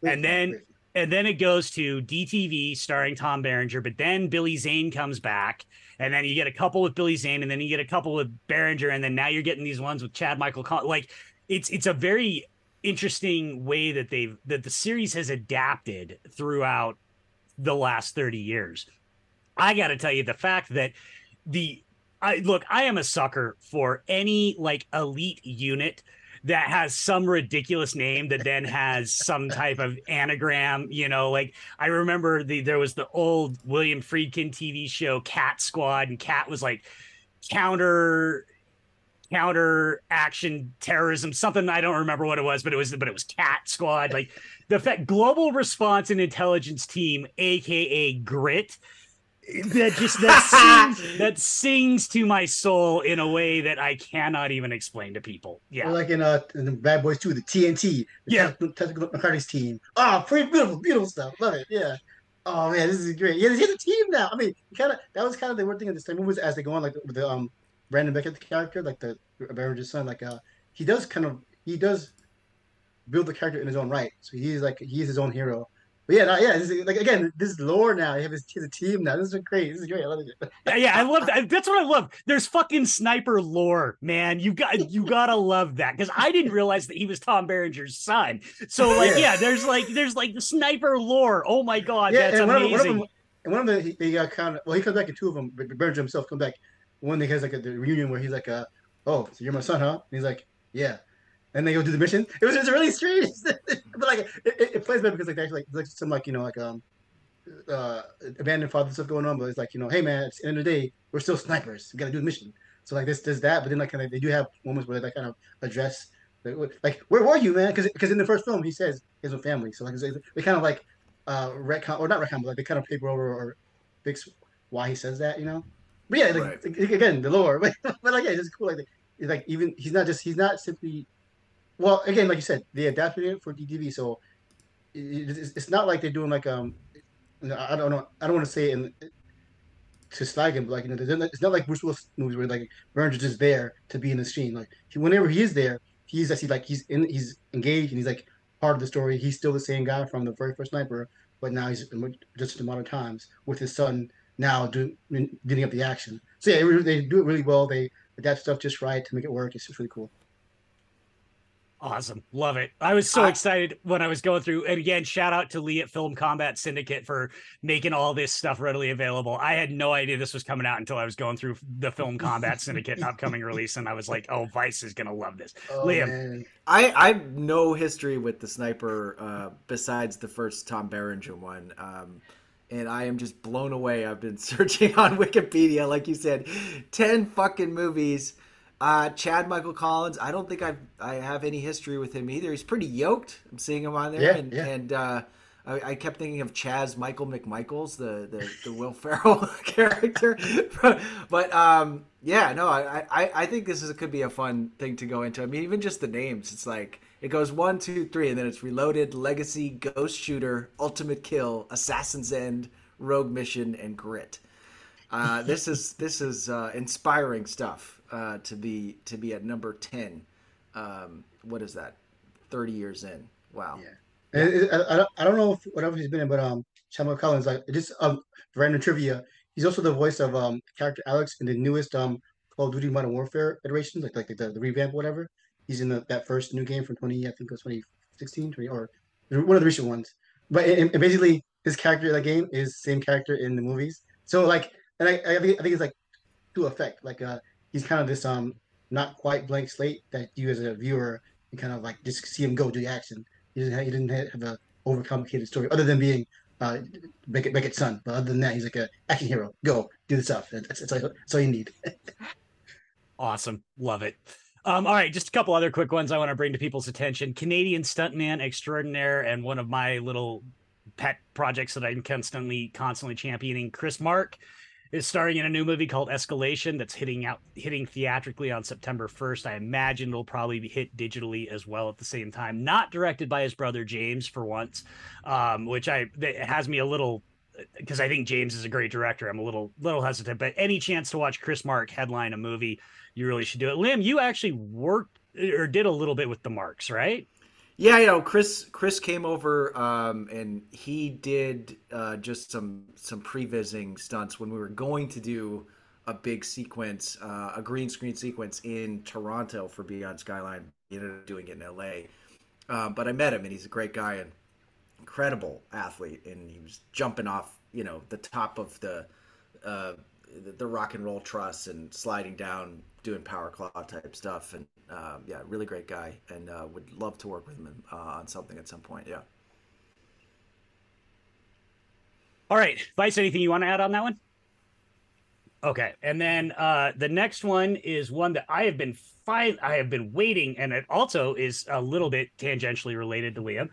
And then and then it goes to DTV starring Tom Berenger but then Billy Zane comes back and then you get a couple with Billy Zane and then you get a couple with Berenger and then now you're getting these ones with Chad Michael Con- like it's it's a very interesting way that they've that the series has adapted throughout the last 30 years. I got to tell you the fact that the I look, I am a sucker for any like elite unit that has some ridiculous name that then has some type of anagram, you know, like I remember the there was the old William Friedkin TV show Cat Squad and Cat was like counter counter action terrorism something i don't remember what it was but it was but it was cat squad. Like the fact global response and intelligence team aka grit that just that [LAUGHS] sings that sings to my soul in a way that i cannot even explain to people. Yeah. Or like in uh in bad boys 2 the tnt the yeah. Tactical Narcotics team. Oh pretty beautiful beautiful stuff. Love it. Yeah. Oh man this is great. Yeah he's a team now. I mean kind of that was kind of the weird thing in the same movies as they go on like the um Brandon Beckett the character, like the Berenger's son, like uh, he does kind of he does build the character in his own right. So he's like he's his own hero. But yeah, no, yeah, this is, like again, this is lore now. You have his, his team now. This is great. This is great. I love it. [LAUGHS] yeah, I love that. That's what I love. There's fucking sniper lore, man. You got you gotta love that because I didn't realize that he was Tom Berenger's son. So [LAUGHS] like, yeah, yeah there's like there's like the sniper lore. Oh my god, yeah, that's and amazing. One of, them, and one of them, he, he got kind of well, he comes back in two of them. But Berenger himself comes back one that has like a the reunion where he's like, "Oh, so you're my son, huh?" And he's like, "Yeah." And they go do the mission. It was just really strange, [LAUGHS] but like it, it, plays better because like there's like, like some like you know like um uh abandoned father stuff going on, but it's like you know, hey man, at the end of the day, we're still snipers. We got to do the mission. So like this does that, but then like kind of they do have moments where they like kind of address like where were you, man? Because because in the first film he says he has a family, so like they kind of like uh retcon or not retcon, but like they kind of paper over or fix why he says that, you know. But yeah, like, right. again, the lore. [LAUGHS] But, but like, yeah, it's cool. Like, it's like even he's not just he's not simply. Well, again, like you said, they adapted it for DTV, so it, it's not like they're doing like um. I don't know. I don't want to say it in, to slag him, but like you know, it's not like Bruce Willis movies where like Burns is just there to be in the scene. Like he, whenever he is there, he's actually like he's in, he's engaged and he's like part of the story. He's still the same guy from the very first sniper, but now he's just in modern times with his son now do, getting up the action. So yeah, they do it really well. They adapt stuff just right to make it work. It's just really cool. Awesome. Love it. I was so excited when I was going through. And again, shout out to Lee at Film Combat Syndicate for making all this stuff readily available. I had no idea this was coming out until I was going through the Film Combat Syndicate [LAUGHS] upcoming release. And I was like, oh, Vice is going to love this. Oh, Liam. Man. I, I have no history with the sniper uh, besides the first Tom Berenger one. Um, and I am just blown away. I've been [LAUGHS] searching on Wikipedia, like you said, 10 fucking movies uh, Chad Michael Collins. I don't think I I have any history with him either. He's pretty yoked. I'm seeing him on there, yeah, and, yeah. and uh, I, I, kept thinking of Chaz Michael McMichaels, the the, the Will [LAUGHS] Ferrell [LAUGHS] character. but um, yeah, no, I, I I think this is could be a fun thing to go into. I mean, even just the names, it's like it goes one, two, three, and then it's Reloaded, Legacy, Ghost Shooter, Ultimate Kill, Assassin's End, Rogue Mission, and Grit. Uh, [LAUGHS] this is this is uh, inspiring stuff uh, to be to be at number ten. Um, what is that? Thirty years in. Wow. Yeah. yeah. I, I, I don't know if, whatever he's been in, but um, Samuel Collins, like just um, random trivia. He's also the voice of um character Alex in the newest um Call of Duty Modern Warfare iteration, like like the, the revamp, whatever. He's in the, that first new game from twenty, I think it was 2016, 20, or one of the recent ones. But it, it basically, his character in that game is same character in the movies. So like, and I, I think I think it's like to effect. Like uh, he's kind of this um not quite blank slate that you as a viewer you kind of like just see him go do the action. He didn't have, he didn't have a overcomplicated story other than being uh Beckett Beckett's son. But other than that, he's like a action hero. Go do the stuff. That's, that's, all, that's all you need. [LAUGHS] awesome, love it. Um, all right, just a couple other quick ones I want to bring to people's attention. Canadian stuntman extraordinaire and one of my little pet projects that I'm constantly constantly championing, Chris Mark is starring in a new movie called Escalation that's hitting out hitting theatrically on September 1st. I imagine it'll probably be hit digitally as well at the same time. Not directed by his brother James for once, um, which I has me a little because I think James is a great director. I'm a little little hesitant, but any chance to watch Chris Mark headline a movie, you really should do it. Liam, you actually worked or did a little bit with the Marks, right? Yeah, you know, Chris Chris came over um, and he did uh, just some some pre-visiting stunts when we were going to do a big sequence, uh, a green screen sequence in Toronto for Beyond Skyline. He ended up doing it in L.A. Um, but I met him and he's a great guy and incredible athlete, and he was jumping off, you know, the top of the uh, the, the rock and roll truss and sliding down, doing parkour type stuff, and um, yeah, really great guy, and uh, would love to work with him uh, on something at some point. Yeah. All right, Vice. Anything you want to add on that one? Okay, and then uh, the next one is one that I have been fine. I have been waiting, and it also is a little bit tangentially related to Liam.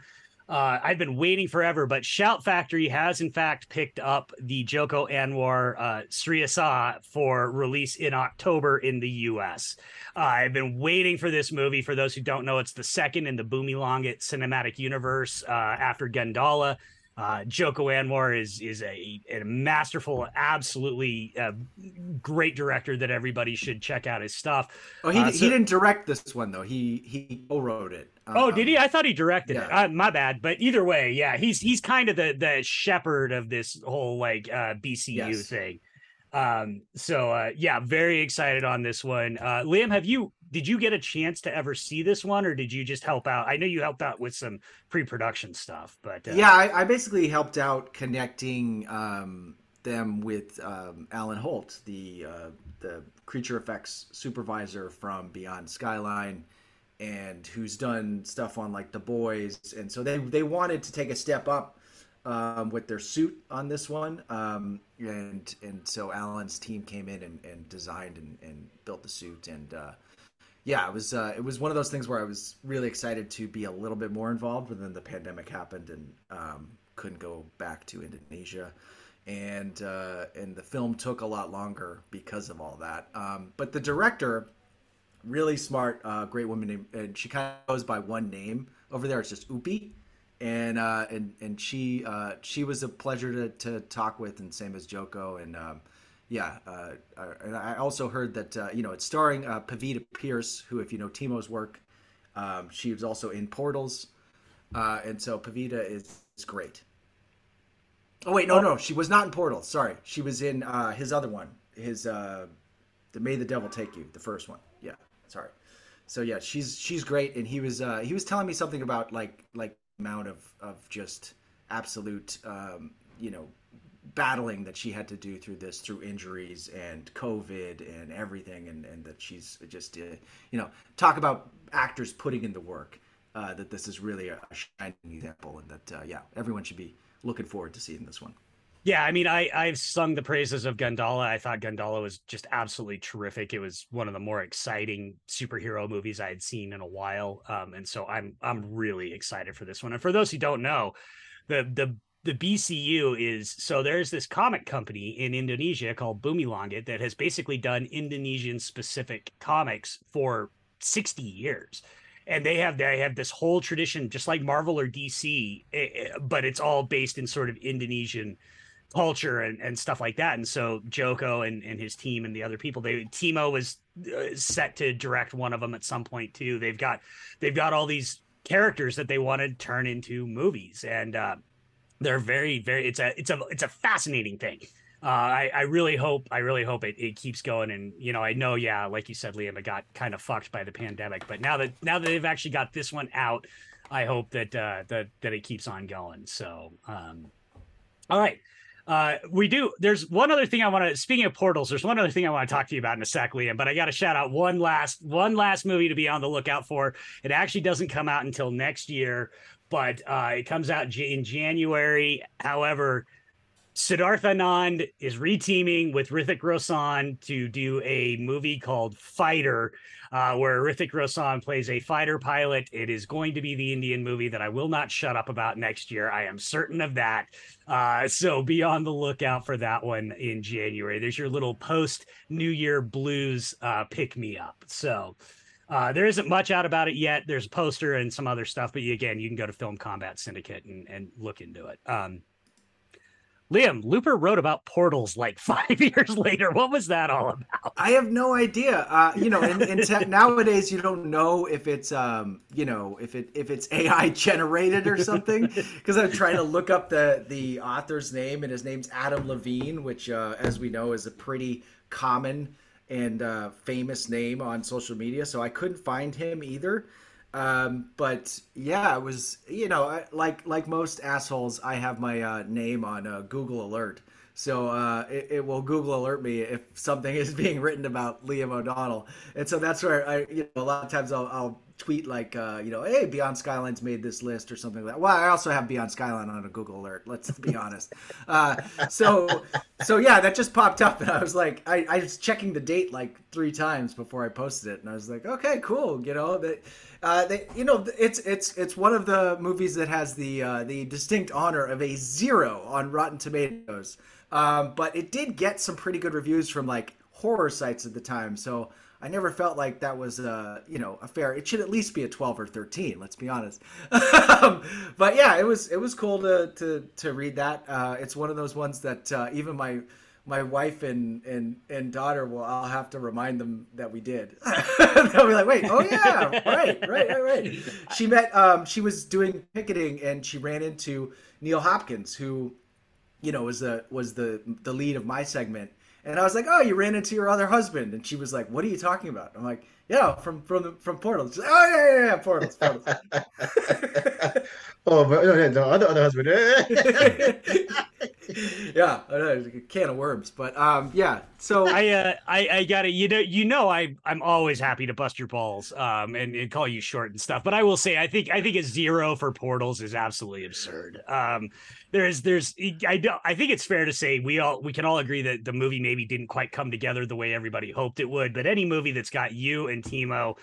Uh, I've been waiting forever, but Shout Factory has in fact picked up the Joko Anwar uh, Sri Asih for release in October in the U.S. Uh, I've been waiting for this movie. For those who don't know, it's the second in the Bumi Langit cinematic universe uh, after Gundala. Uh, Joko Anwar is is a, a masterful, absolutely uh, great director that everybody should check out his stuff. Oh, he, uh, so, he didn't direct this one though. He he co-wrote it. oh, did he? I thought he directed yeah. it. Uh, my bad. But either way, yeah, he's he's kind of the the shepherd of this whole like uh, BCU yes. thing. Um, so uh, yeah, very excited on this one. Uh, Liam, have you did you get a chance to ever see this one, or did you just help out? I know you helped out with some pre-production stuff, but uh... yeah, I, I, basically helped out connecting um, them with um, Alan Holt, the uh, the creature effects supervisor from Beyond Skyline, and who's done stuff on like The Boys, and so they they wanted to take a step up um, with their suit on this one, um, and and so Alan's team came in and, and designed and, and built the suit, and uh, yeah, it was uh, it was one of those things where I was really excited to be a little bit more involved, but then the pandemic happened and um, couldn't go back to Indonesia, and uh, and the film took a lot longer because of all that. Um, but the director, really smart, uh, great woman, named, and she kind of goes by one name over there. It's just Upi, and uh, and and she uh, she was a pleasure to, to talk with, and same as Joko, and um, yeah, uh, uh, and I also heard that uh, you know it's starring uh, Pevita Pearce, who, if you know Timo's work, um, she was also in Portals, uh, and so Pavita is, is great. Oh wait, no, no, she was not in Portals. Sorry, she was in uh, his other one, his the May the Devil Take You, the first one. Yeah, sorry. so yeah, she's she's great, and he was he was telling me something about like like amount of of just absolute um, you know battling that she had to do through this through injuries and covid and everything and, and that she's just uh, you know talk about actors putting in the work uh, that this is really a shining example and that uh, yeah everyone should be looking forward to seeing this one yeah, I mean, I I've sung the praises of Gundala. I thought Gundala was just absolutely terrific. It was one of the more exciting superhero movies I had seen in a while, um, and so I'm I'm really excited for this one. And for those who don't know, the the the BCU is so there's this comic company in Indonesia called Bumi Langit that has basically done Indonesian specific comics for 60 years and they have they have this whole tradition just like Marvel or DC eh, eh, but it's all based in sort of Indonesian culture and, and stuff like that. And so Joko and, and his team and the other people, they Timo was uh, set to direct one of them at some point too. They've got they've got all these characters that they want to turn into movies, and uh, they're very very. It's a it's a it's a fascinating thing. Uh, I, I really hope I really hope it, it keeps going and you know I know yeah like you said Liam it got kind of fucked by the pandemic but now that now that they've actually got this one out I hope that uh, that that it keeps on going so um, all right uh, we do. There's one other thing I want to. Speaking of portals, there's one other thing I want to talk to you about in a sec, Liam. But I got to shout out one last one last movie to be on the lookout for. It actually doesn't come out until next year, but uh, it comes out in January. However, Siddhartha Anand is reteaming with Hrithik Roshan to do a movie called Fighter uh, where Hrithik Roshan plays a fighter pilot. It is going to be the Indian movie that I will not shut up about next year. I am certain of that. Uh, so be on the lookout for that one in January. There's your little post New Year blues uh, pick me up. So. Uh, there isn't much out about it yet. There's a poster and some other stuff, but again, you can go to Film Combat Syndicate and, and look into it. Um, Liam, Looper wrote about portals like [LAUGHS] five years later. What was that all about? I have no idea. Uh, you know, and, and te- [LAUGHS] nowadays you don't know if it's, um, you know, if it if it's AI generated or something. Because I'm trying to look up the the author's name, and his name's Adam Levine, which, uh, as we know, is a pretty common and uh, famous name on social media. So I couldn't find him either. Um, but yeah, it was you know like like most assholes, I have my uh, name on uh, Google Alert, so uh, it, it, will Google alert me if something [LAUGHS] is being written about Liam O'Donnell, and so that's where I you know a lot of times I'll, I'll tweet like uh, you know hey Beyond Skylines made this list or something like that. Well, I also have Beyond Skyline on a Google Alert. Let's be honest. [LAUGHS] Uh, so so yeah, that just popped up, and I was like I, I was checking the date like three times before I posted it, and I was like okay cool, you know that uh, you know, it's it's it's one of the movies that has the uh, the distinct honor of a zero on Rotten Tomatoes, um, but it did get some pretty good reviews from like horror sites at the time. So I never felt like that was uh, you know a fair. It should at least be a twelve or thirteen. Let's be honest. [LAUGHS] but yeah, it was it was cool to to to read that. Uh, it's one of those ones that uh, even my my wife and and and daughter will I'll have to remind them that we did. [LAUGHS] They'll be like, wait, oh yeah, right, right, right, right. She met um she was doing picketing and she ran into Neil Hopkins, who, you know, was the was the the lead of my segment. And I was like, oh, you ran into your other husband, and she was like, what are you talking about? I'm like, yeah, from from the from Portals. Like, oh yeah, yeah, yeah, Portals, Portals. [LAUGHS] oh, but oh, no, no, the other other husband. [LAUGHS] [LAUGHS] yeah, I know, a can of worms, but um, yeah. So [LAUGHS] I, uh, I, I got it. You know, you know, I, I'm always happy to bust your balls, um, and, and call you short and stuff. But I will say, I think, I think a zero for portals is absolutely absurd. Um, there's, there's, I don't, I think it's fair to say we all, we can all agree that the movie maybe didn't quite come together the way everybody hoped it would. But any movie that's got you and Timo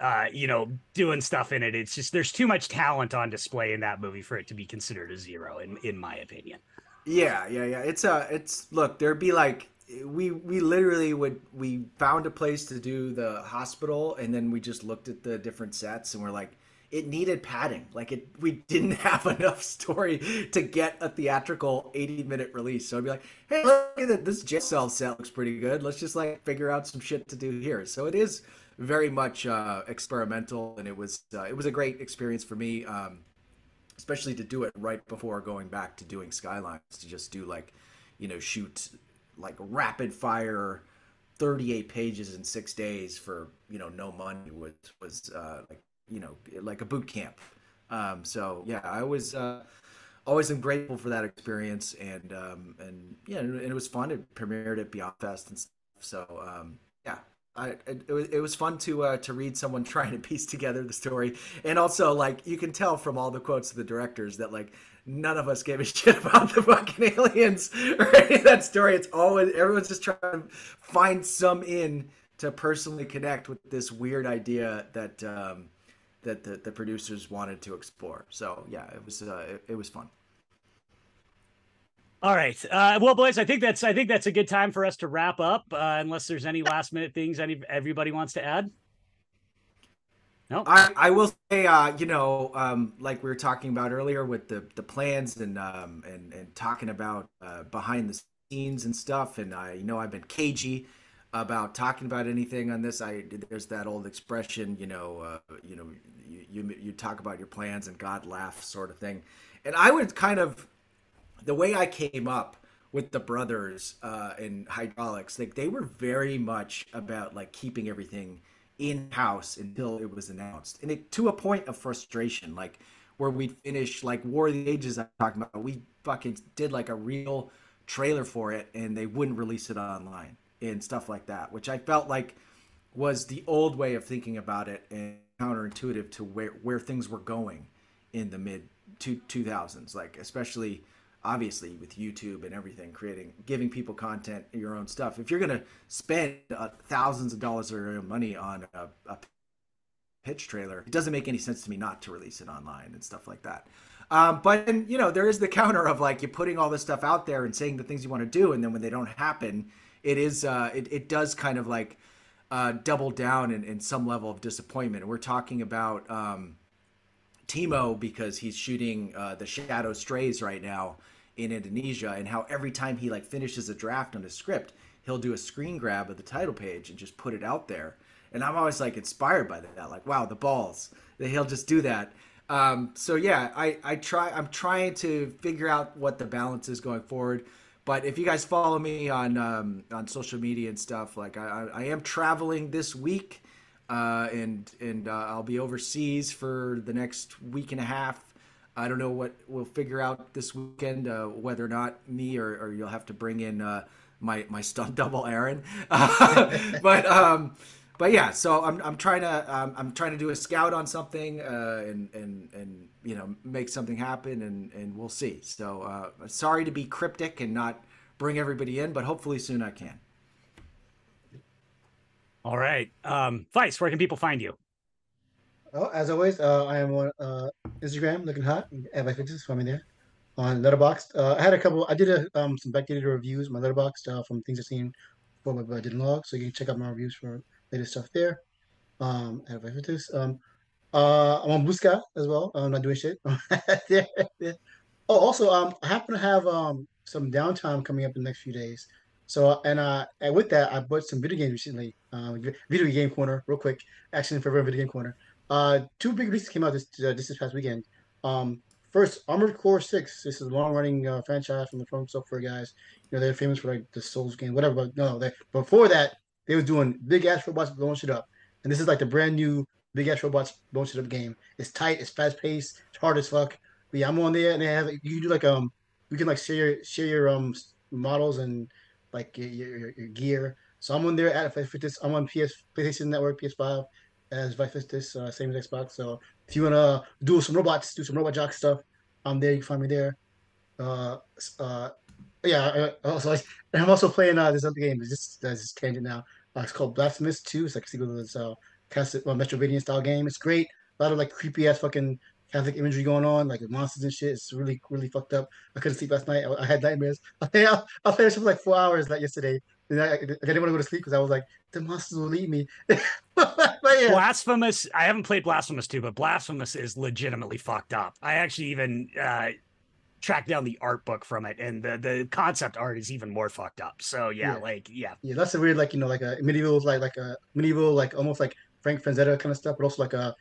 uh, you know, doing stuff in it. It's just there's too much talent on display in that movie for it to be considered a zero, in in my opinion. Yeah, yeah, yeah. It's a, uh, it's look. There'd be like we we literally would we found a place to do the hospital, and then we just looked at the different sets, and we're like, it needed padding. Like it, we [LAUGHS] didn't have enough story to get a theatrical 80 minute release. So I'd be like, hey, look at that. This jet cell set looks pretty good. Let's just like figure out some shit to do here. So it is very much uh, experimental, and it was uh, it was a great experience for me. Um, especially to do it right before going back to doing skylines to just do like you know shoot like rapid fire 38 pages in six days for you know no money was was uh, like you know like a boot camp. Um, so yeah, I was uh, always am grateful for that experience, and um, and yeah, and it was fun. It premiered at Beyond Fest and stuff. So um, yeah, I, it, it, was, fun to uh, to read someone [LAUGHS] trying to piece together the story, and also like you can tell from all the quotes of the directors that like none of us gave a [LAUGHS] shit about the fucking aliens or any of that story. It's always everyone's just trying to find some in to personally connect with this weird idea that um, that the, the producers wanted to explore. So yeah, it was uh, it, it was fun. All right. Uh, well, boys, I think that's I think that's a good time for us to wrap up. Uh, unless there's any last minute things any everybody wants to add. No, I, I will say, uh, you know, um, like we were talking about earlier with the the plans and um, and and talking about uh, behind the scenes and stuff. And I, you know, I've been cagey about talking about anything on this. I there's that old expression, you know, uh, you know, you, you you talk about your plans and God laughs, sort of thing. And I would kind of the way I came up with the brothers uh, in Hydraulx, like they were very much about like keeping everything in house until it was announced, and it to a point of frustration, like where we'd finish like War of the Ages. I'm talking about. We fucking did like a real trailer for it, and they wouldn't release it online and stuff like that, which I felt like was the old way of thinking about it and counterintuitive to where where things were going in the mid two two thousands, like especially obviously with YouTube and everything, creating, giving people content, your own stuff. If you're going to spend uh, thousands of dollars of money on a, a, pitch trailer, it doesn't make any sense to me not to release it online and stuff like that. Um, but and, you know, there is the counter of like you're putting all this stuff out there and saying the things you want to do, and then when they don't happen, it is uh, it, it does kind of like uh, double down in, in some level of disappointment. We're talking about um, Timo because he's shooting uh, the Shadow Strays right now in Indonesia, and how every time he like finishes a draft on a script, he'll do a screen grab of the title page and just put it out there. And I'm always like inspired by that, like wow, the balls that he'll just do that. Um, so yeah, I I try I'm trying to figure out what the balance is going forward. But if you guys follow me on um, on social media and stuff, like I, I am traveling this week uh, and and uh, I'll be overseas for the next week and a half. I don't know what we'll figure out this weekend, uh, whether or not me or, or, you'll have to bring in uh, my my stunt [LAUGHS] double Aaron. [LAUGHS] but um, but yeah, so I'm, I'm trying to um, I'm trying to do a scout on something uh, and and and you know make something happen and and we'll see. So uh, sorry to be cryptic and not bring everybody in, but hopefully soon I can. All right. Um, Vice, where can people find you? Oh, as always, uh, I am on uh, Instagram looking hot. At my fixes, find me there. On Letterboxd, uh, I had a couple. I did a, um, some backdated reviews, my Letterboxd uh, from things I've seen for my budget log, so you can check out my reviews for latest stuff there. Um, at my fixes. Um, uh, I'm on Busca as well. I'm not doing shit. [LAUGHS] Oh, also, um, I happen to have um some downtime coming up in the next few days. So and uh and with that I bought some video games recently. Uh, video game corner, real quick. Action for video game corner. Uh, two big releases came out this uh, this past weekend. Um, first, Armored Core Six. This is a long running uh, franchise from the From Software guys. You know they're famous for like the Souls game, whatever. But no, they, before that they was doing big ass robots blowing shit up, and this is like the brand new big ass robots blowing shit up game. It's tight, it's fast paced, it's hard as fuck. But yeah, I'm on there, and they have you do like um you can like share share your um models and like your, your, your gear. So I'm on there at for this. I'm on PS PlayStation Network, PS5 as Vice uh, same as Xbox. So if you wanna do some robots, do some robot jock stuff, I'm there. You can find me there. Uh, uh, yeah. also, [LAUGHS] I'm also playing uh, this other game. It's just uh, this tangent now. Uh, it's called Blasphemous Two. It's like a sequel to this uh, uh, Metroidvania style game. It's great. A lot of like creepy ass fucking Catholic imagery going on, like monsters and shit. It's really, really fucked up. I couldn't sleep last night. I, I had nightmares. [LAUGHS] I I, I played for like four hours like yesterday. And I, I didn't want to go to sleep because I was like, the monsters will eat me. [LAUGHS] yeah. Blasphemous. I haven't played Blasphemous 2, but Blasphemous is legitimately fucked up. I actually even uh, tracked down the art book from it, and the, the concept art is even more fucked up. So yeah, yeah. like yeah. Yeah, that's a weird, like, you know, like a medieval, like like a medieval, like almost like Frank Frazetta kind of stuff, but also like a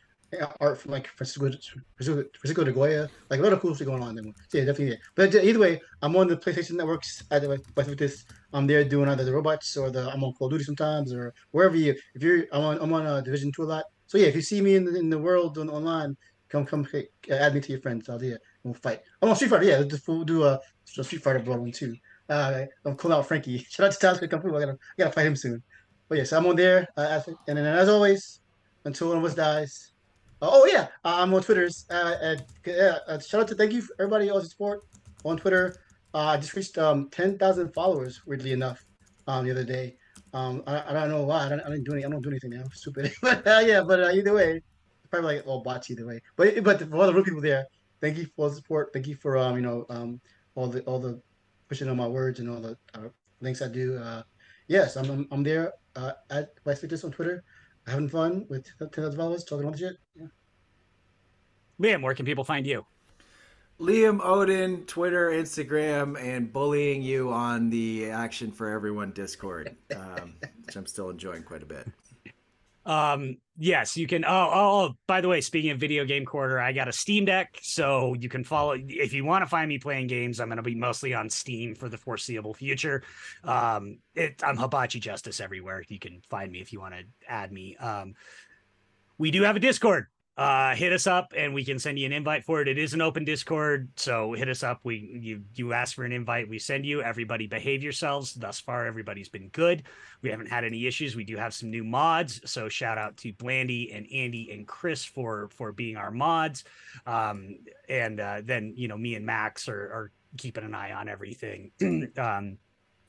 art from like Francisco de Goya, like a lot of cool stuff going on. There. So yeah, definitely. Yeah. But either way, I'm on the PlayStation Networks at the with this. I'm there doing either the robots or the I'm on Call of Duty sometimes or wherever you. If you're I'm on I'm on uh, Division Two a lot. So yeah, if you see me in the, in the world on, online, come come add me to your friends. I'll do it. We'll fight. I'm on Street Fighter. Yeah, we'll do a, a Street Fighter Brawl one too. Uh, I'm calling out Frankie. [LAUGHS] Shout out to Tyler Kung Fu. I gotta I gotta fight him soon. But yes, yeah, so I'm on there. Uh, and then as always, until one of us dies. Uh, oh yeah, uh, I'm on Twitter's. Uh, uh, shout out to thank you for everybody all the support on Twitter. Uh, I just reached um, 10,000 followers. Weirdly enough, um, the other day. Um, I, I don't know why. I don't, I don't do any. I don't do anything now. [LAUGHS] Stupid. [LAUGHS] but yeah, but either way, probably like all bots either way. But but for all the real people there, thank you for the support. Thank you for um you know um all the all the pushing on my words and all the uh, links I do. Uh, yes, I'm I'm, I'm there uh, at Vice Fitness on Twitter having fun with Tennis Fellas, talking all the shit. Yeah. Liam, where can people find you? Liam Odin, Twitter, Instagram, and bullying you on the Action for Everyone Discord, [LAUGHS] um, which I'm still enjoying quite a bit. Um, yes, you can. Oh, oh, oh, by the way, speaking of video game quarter, I got a Steam Deck, so you can follow. If you want to find me playing games, I'm going to be mostly on Steam for the foreseeable future. Um, it, I'm Hibachi Justice everywhere. You can find me if you want to add me. Um, we do have a Discord uh, hit us up and we can send you an invite for it. It is an open Discord, so hit us up. We you you ask for an invite, we send you. Everybody behave yourselves. Thus far, everybody's been good. We haven't had any issues. We do have some new mods, so shout out to Blandy and Andy and Chris for for being our mods. Um, and uh, then you know me and Max are, are keeping an eye on everything. [CLEARS THROAT] um,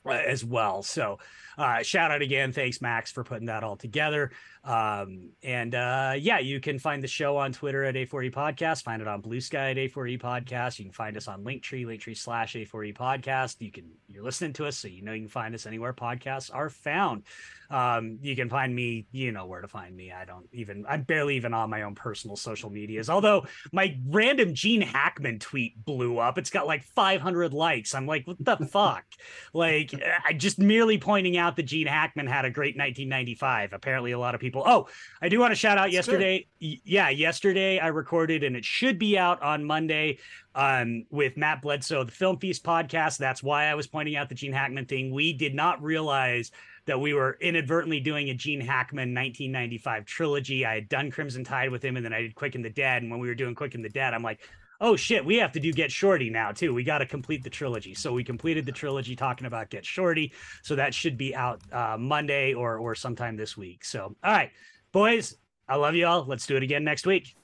as well. So, uh, shout out again. Thanks, Max, for putting that all together. Um, and uh, yeah, you can find the show on Twitter at A4E Podcast. Find it on Blue Sky at A4E Podcast. You can find us on Linktree, Linktree slash A4E Podcast. You can you're listening to us, so you know you can find us anywhere podcasts are found. Um, you can find me, you know where to find me. I don't even I'm barely even on my own personal social medias. Although my random Gene Hackman tweet blew up. It's got like 500 likes. I'm like, what the [LAUGHS] fuck? Like, I just merely pointing out that Gene Hackman had a great 1995. Apparently, a lot of people. Oh, I do want to shout out That's yesterday. Yeah, yesterday I recorded and it should be out on Monday um, with Matt Bledsoe, the Film Feast podcast. That's why I was pointing out the Gene Hackman thing. We did not realize that we were inadvertently doing a Gene Hackman 1995 trilogy. I had done Crimson Tide with him and then I did Quick and the Dead. And when we were doing Quick and the Dead, I'm like, oh shit, we have to do Get Shorty now too. We got to complete the trilogy. So we completed the trilogy talking about Get Shorty. So that should be out uh, Monday or or sometime this week. So all right, boys, I love you all. Let's do it again next week.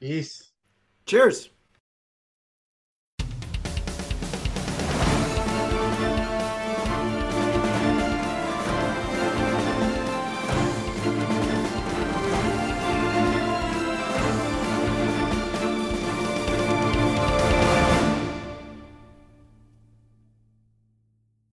Peace. Cheers.